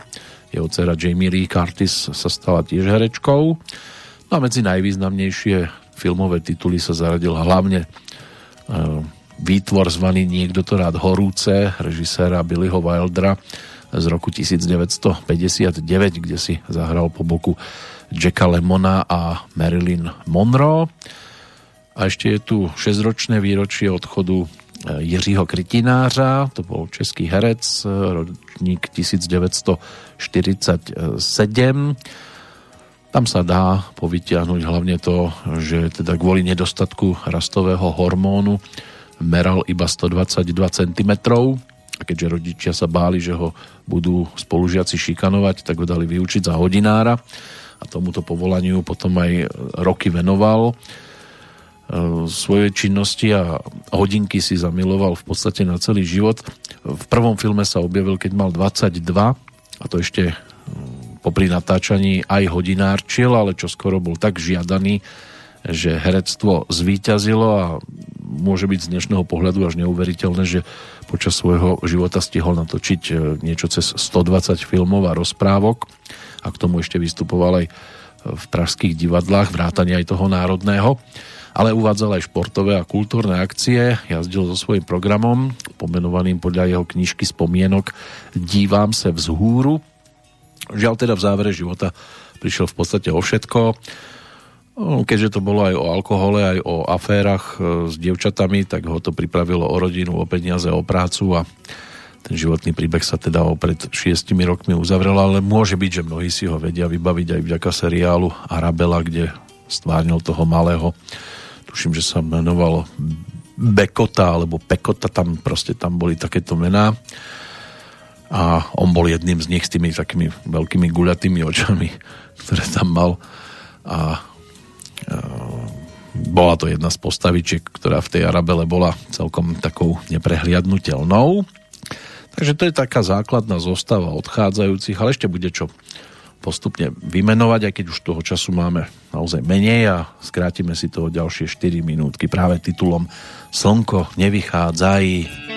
Jeho dcera Jamie Lee Curtis sa stala tiež herečkou. No a medzi najvýznamnejšie filmové tituly sa zaradil hlavne uh, výtvor zvaný Niekto to rád horúce, režiséra Billyho Wildera z roku 1959, kde si zahral po boku Jacka Lemona a Marilyn Monroe. A ešte je tu 6-ročné výročie odchodu Jiřího Krytinářa, to bol český herec, e, ročník 1947. Tam sa dá povytiahnuť hlavne to, že teda kvôli nedostatku rastového hormónu meral iba 122 cm a keďže rodičia sa báli, že ho budú spolužiaci šikanovať, tak ho dali vyučiť za hodinára a tomuto povolaniu potom aj roky venoval svojej činnosti a hodinky si zamiloval v podstate na celý život. V prvom filme sa objavil, keď mal 22 a to ešte popri natáčaní aj hodinárčil, ale čo skoro bol tak žiadaný, že herectvo zvíťazilo a môže byť z dnešného pohľadu až neuveriteľné, že počas svojho života stihol natočiť e, niečo cez 120 filmov a rozprávok a k tomu ešte vystupoval aj v pražských divadlách, vrátane aj toho národného ale uvádzal aj športové a kultúrne akcie, jazdil so svojím programom, pomenovaným podľa jeho knižky spomienok Dívam se vzhúru. Žiaľ teda v závere života prišiel v podstate o všetko. No, Keďže to bolo aj o alkohole, aj o aférach e, s dievčatami, tak ho to pripravilo o rodinu, o peniaze, o prácu a ten životný príbeh sa teda o pred šiestimi rokmi uzavrel, ale môže byť, že mnohí si ho vedia vybaviť aj vďaka seriálu Arabela, kde stvárnil toho malého, tuším, že sa menoval Bekota alebo Pekota, tam proste tam boli takéto mená a on bol jedným z nich s tými takými veľkými guľatými očami, ktoré tam mal a e, bola to jedna z postavičiek, ktorá v tej Arabele bola celkom takou neprehliadnutelnou. Takže to je taká základná zostava odchádzajúcich, ale ešte bude čo postupne vymenovať, aj keď už toho času máme naozaj menej a skrátime si to o ďalšie 4 minútky práve titulom Slnko nevychádzaj.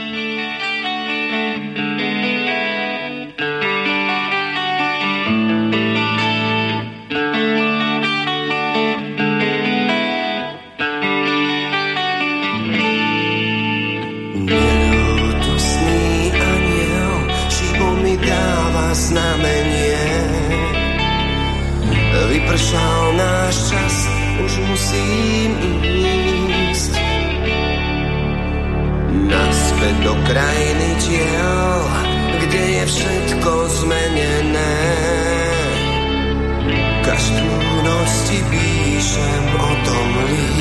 Musím ísť. Naspäť do krajiny diel, kde je všetko zmenené. Každú noc píšem o tom list.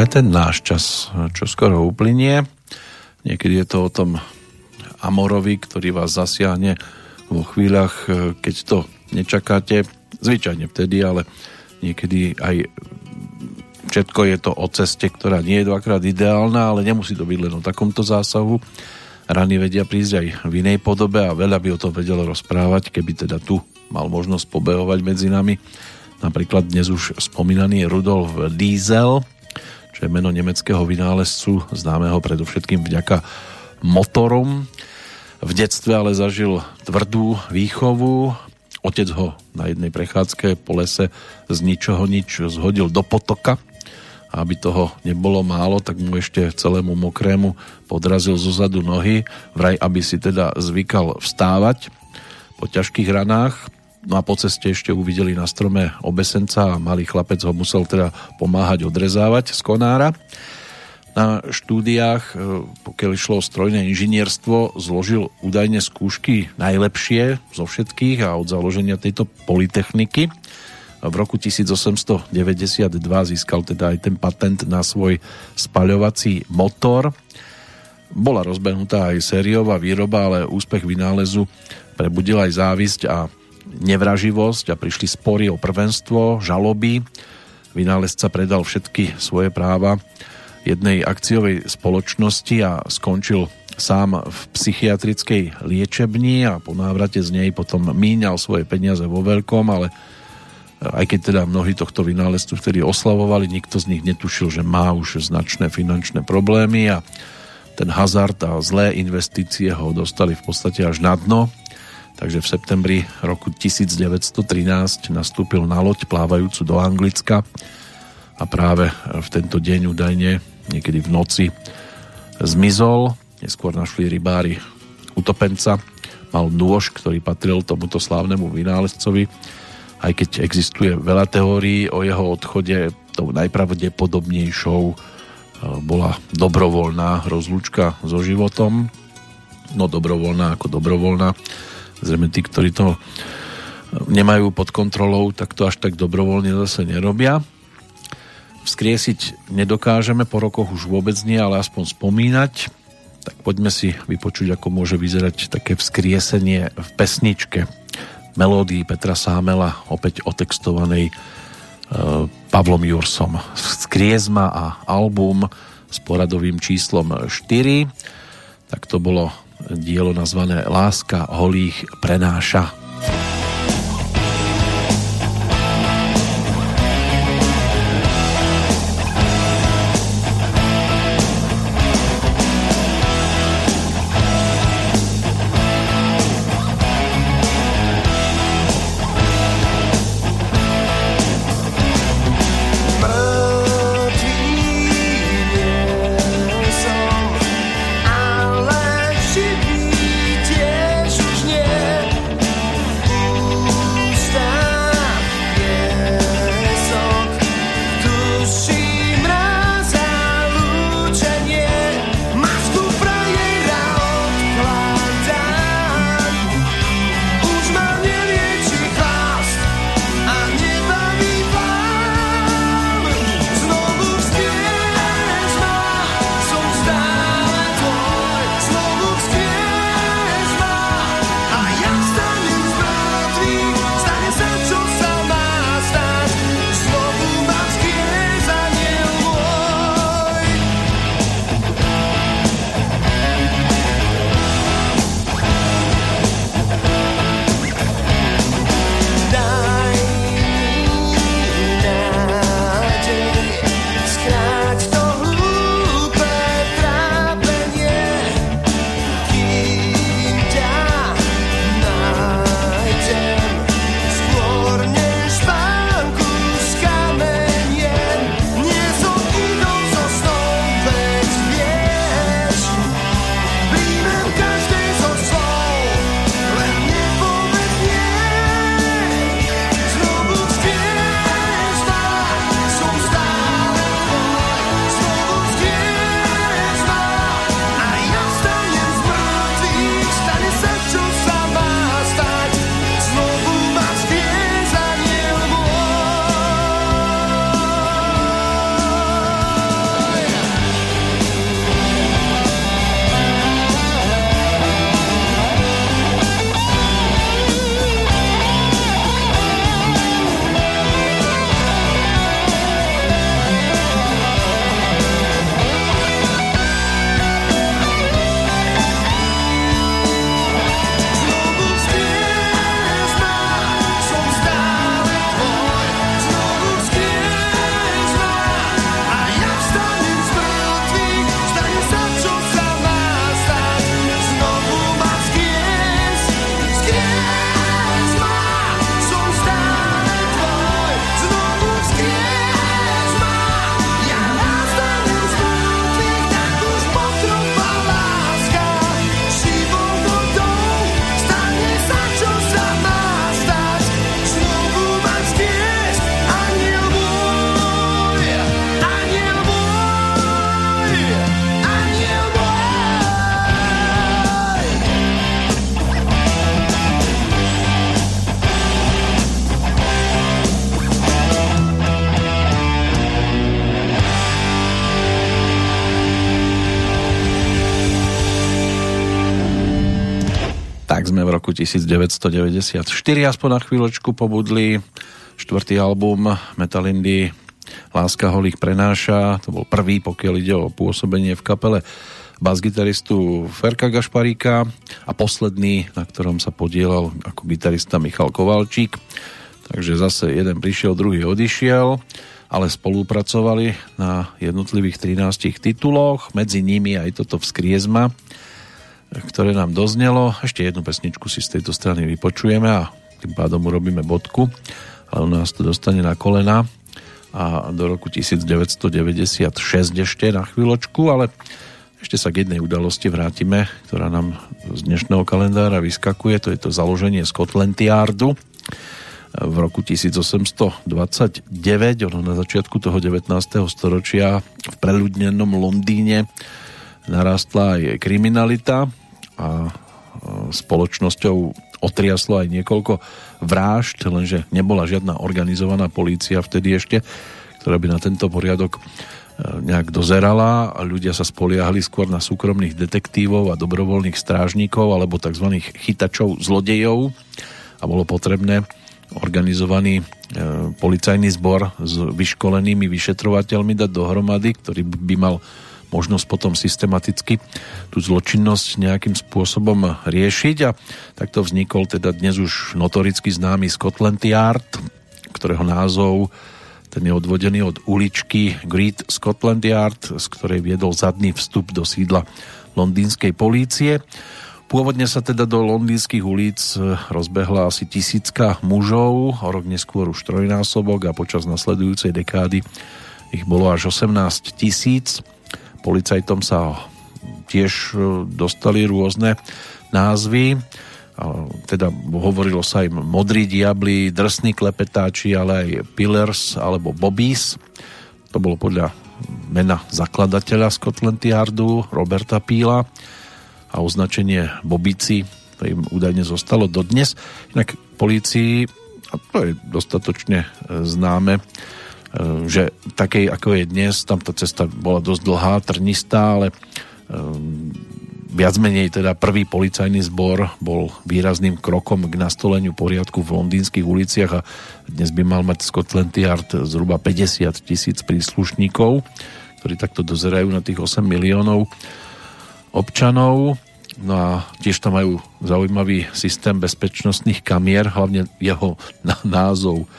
Aj ten náš čas, čo skoro uplynie. Niekedy je to o tom Amorovi, ktorý vás zasiahne vo chvíľach, keď to nečakáte. Zvyčajne vtedy, ale niekedy aj všetko je to o ceste, ktorá nie je dvakrát ideálna, ale nemusí to byť len o takomto zásahu. Rany vedia prísť aj v inej podobe a veľa by o tom vedelo rozprávať, keby teda tu mal možnosť pobehovať medzi nami. Napríklad dnes už spomínaný Rudolf Diesel, čo je meno nemeckého vynálezcu, známeho predovšetkým vďaka motorom. V detstve ale zažil tvrdú výchovu. Otec ho na jednej prechádzke po lese z ničoho nič zhodil do potoka. Aby toho nebolo málo, tak mu ešte celému mokrému podrazil zo zadu nohy, vraj aby si teda zvykal vstávať po ťažkých ranách No a po ceste ešte uvideli na strome obesenca a malý chlapec ho musel teda pomáhať odrezávať z konára. Na štúdiách, e, pokiaľ išlo o strojné inžinierstvo, zložil údajne skúšky najlepšie zo všetkých a od založenia tejto polytechniky. V roku 1892 získal teda aj ten patent na svoj spaľovací motor. Bola rozbehnutá aj sériová výroba, ale úspech vynálezu prebudil aj závisť a nevraživosť a prišli spory o prvenstvo, žaloby. Vynálezca predal všetky svoje práva jednej akciovej spoločnosti a skončil sám v psychiatrickej liečebni a po návrate z nej potom míňal svoje peniaze vo veľkom, ale aj keď teda mnohí tohto vynálezcu vtedy oslavovali, nikto z nich netušil, že má už značné finančné problémy a ten hazard a zlé investície ho dostali v podstate až na dno takže v septembri roku 1913 nastúpil na loď plávajúcu do Anglicka a práve v tento deň údajne, niekedy v noci, zmizol. Neskôr našli rybári utopenca. Mal nôž, ktorý patril tomuto slávnemu vynálezcovi. Aj keď existuje veľa teórií o jeho odchode, tou najpravdepodobnejšou e, bola dobrovoľná rozlúčka so životom. No dobrovoľná ako dobrovoľná Zrejme tí, ktorí to nemajú pod kontrolou, tak to až tak dobrovoľne zase nerobia. Vzkriesiť nedokážeme, po rokoch už vôbec nie, ale aspoň spomínať. Tak poďme si vypočuť, ako môže vyzerať také vzkriesenie v pesničke melódii Petra Sámela, opäť otextovanej e, Pavlom Jursom. Skriezma a album s poradovým číslom 4. Tak to bolo dielo nazvané Láska holých prenáša. 1994 aspoň na chvíľočku pobudli. Štvrtý album Metalindy Láska holých prenáša. To bol prvý, pokiaľ ide o pôsobenie v kapele basgitaristu Ferka Gašparíka a posledný, na ktorom sa podielal ako gitarista Michal Kovalčík. Takže zase jeden prišiel, druhý odišiel, ale spolupracovali na jednotlivých 13 tituloch, medzi nimi aj toto Vzkriezma, ktoré nám doznelo. Ešte jednu pesničku si z tejto strany vypočujeme a tým pádom urobíme bodku, ale u nás to dostane na kolena a do roku 1996 ešte na chvíľočku, ale ešte sa k jednej udalosti vrátime, ktorá nám z dnešného kalendára vyskakuje, to je to založenie Scotland Yardu v roku 1829, ono na začiatku toho 19. storočia v preľudnenom Londýne narastla aj kriminalita a spoločnosťou otriaslo aj niekoľko vražd, lenže nebola žiadna organizovaná polícia vtedy ešte, ktorá by na tento poriadok e, nejak dozerala a ľudia sa spoliahli skôr na súkromných detektívov a dobrovoľných strážnikov alebo tzv. chytačov zlodejov a bolo potrebné organizovaný e, policajný zbor s vyškolenými vyšetrovateľmi dať dohromady, ktorý by mal možnosť potom systematicky tú zločinnosť nejakým spôsobom riešiť a takto vznikol teda dnes už notoricky známy Scotland Yard, ktorého názov ten je odvodený od uličky Great Scotland Yard, z ktorej viedol zadný vstup do sídla londýnskej polície. Pôvodne sa teda do londýnskych ulic rozbehla asi tisícka mužov, o rok neskôr už trojnásobok a počas nasledujúcej dekády ich bolo až 18 tisíc. Policajtom sa tiež e, dostali rôzne názvy, teda hovorilo sa im modrí diabli, drsní klepetáči, ale aj pillars alebo bobbies. To bolo podľa mena zakladateľa Scotland Yardu, Roberta Píla a označenie bobici to im údajne zostalo dodnes. Inak polícii, a to je dostatočne e, známe, že takej ako je dnes, tam tá cesta bola dosť dlhá, trnistá, ale um, viac menej teda prvý policajný zbor bol výrazným krokom k nastoleniu poriadku v londýnskych uliciach a dnes by mal mať Scotland Yard zhruba 50 tisíc príslušníkov, ktorí takto dozerajú na tých 8 miliónov občanov. No a tiež tam majú zaujímavý systém bezpečnostných kamier, hlavne jeho názov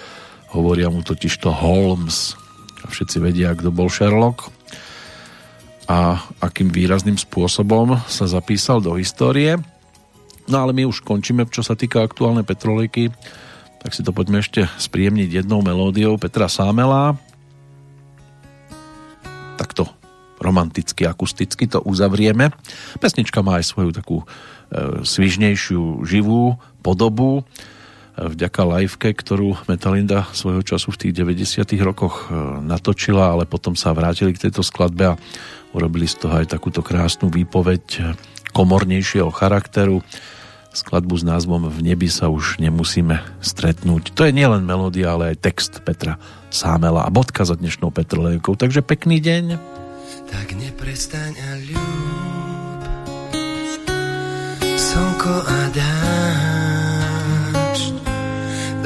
Hovoria mu totiž to Holmes. A všetci vedia, kto bol Sherlock a akým výrazným spôsobom sa zapísal do histórie. No ale my už končíme, čo sa týka aktuálnej petrolejky, tak si to poďme ešte spríjemniť jednou melódiou Petra Sámela. Takto romanticky, akusticky to uzavrieme. Pesnička má aj svoju takú e, svižnejšiu živú podobu vďaka liveke, ktorú Metalinda svojho času v tých 90 rokoch e, natočila, ale potom sa vrátili k tejto skladbe a urobili z toho aj takúto krásnu výpoveď e, komornejšieho charakteru. Skladbu s názvom V nebi sa už nemusíme stretnúť. To je nielen melódia, ale aj text Petra Sámela a bodka za dnešnou Petrolejkou. Takže pekný deň. Tak neprestaň a ľúb Slnko a dám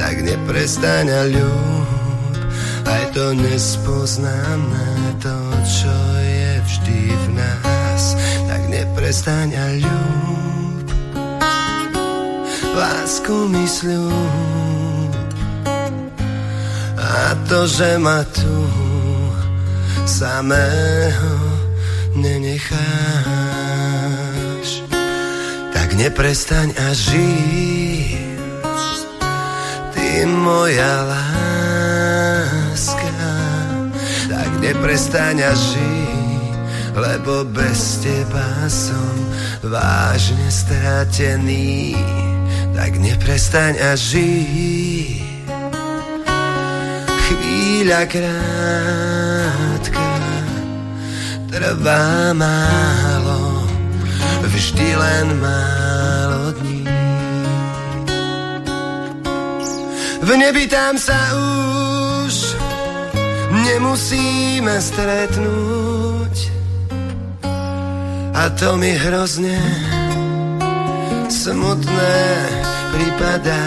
tak neprestaň a ľúb. Aj to nespoznané, to, čo je vždy v nás, tak neprestaň a ľúb. Lásku mi a to, že ma tu samého nenecháš, tak neprestaň a žij moja láska, tak neprestaň a žij, lebo bez teba som vážne stratený, tak neprestaň a žij. Chvíľa krátka trvá málo, vždy len málo V nebi tam sa už nemusíme stretnúť a to mi hrozne smutné pripadá.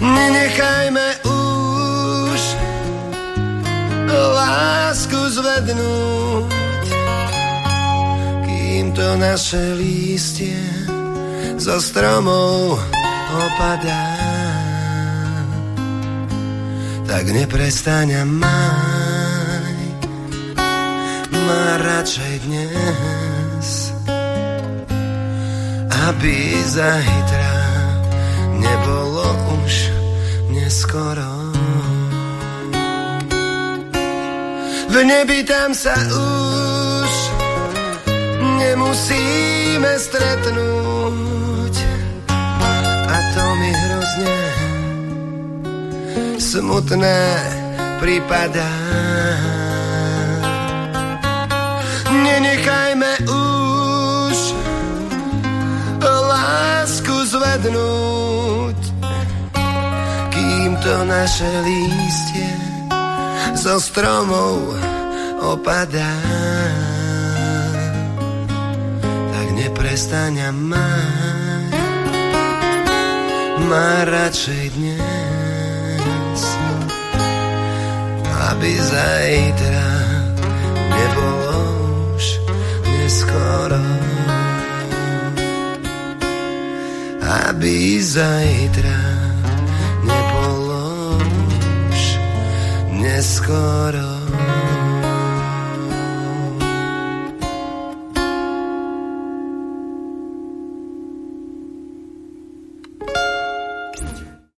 Nenechajme už lásku zvednúť, kým to naše lístie zo stromov opadá. Tak neprestaň a maj, má radšej dnes, aby zajtra nebolo už neskoro. V nebi tam sa už nemusíme stretnúť mi hrozne smutné pripadá. Nenechajme už lásku zvednúť, kým to naše lístie zo stromov opadá. Tak neprestaň a maj, má radšej dnes, aby zajtra nebolo už neskoro. Aby zajtra nebolo už neskoro.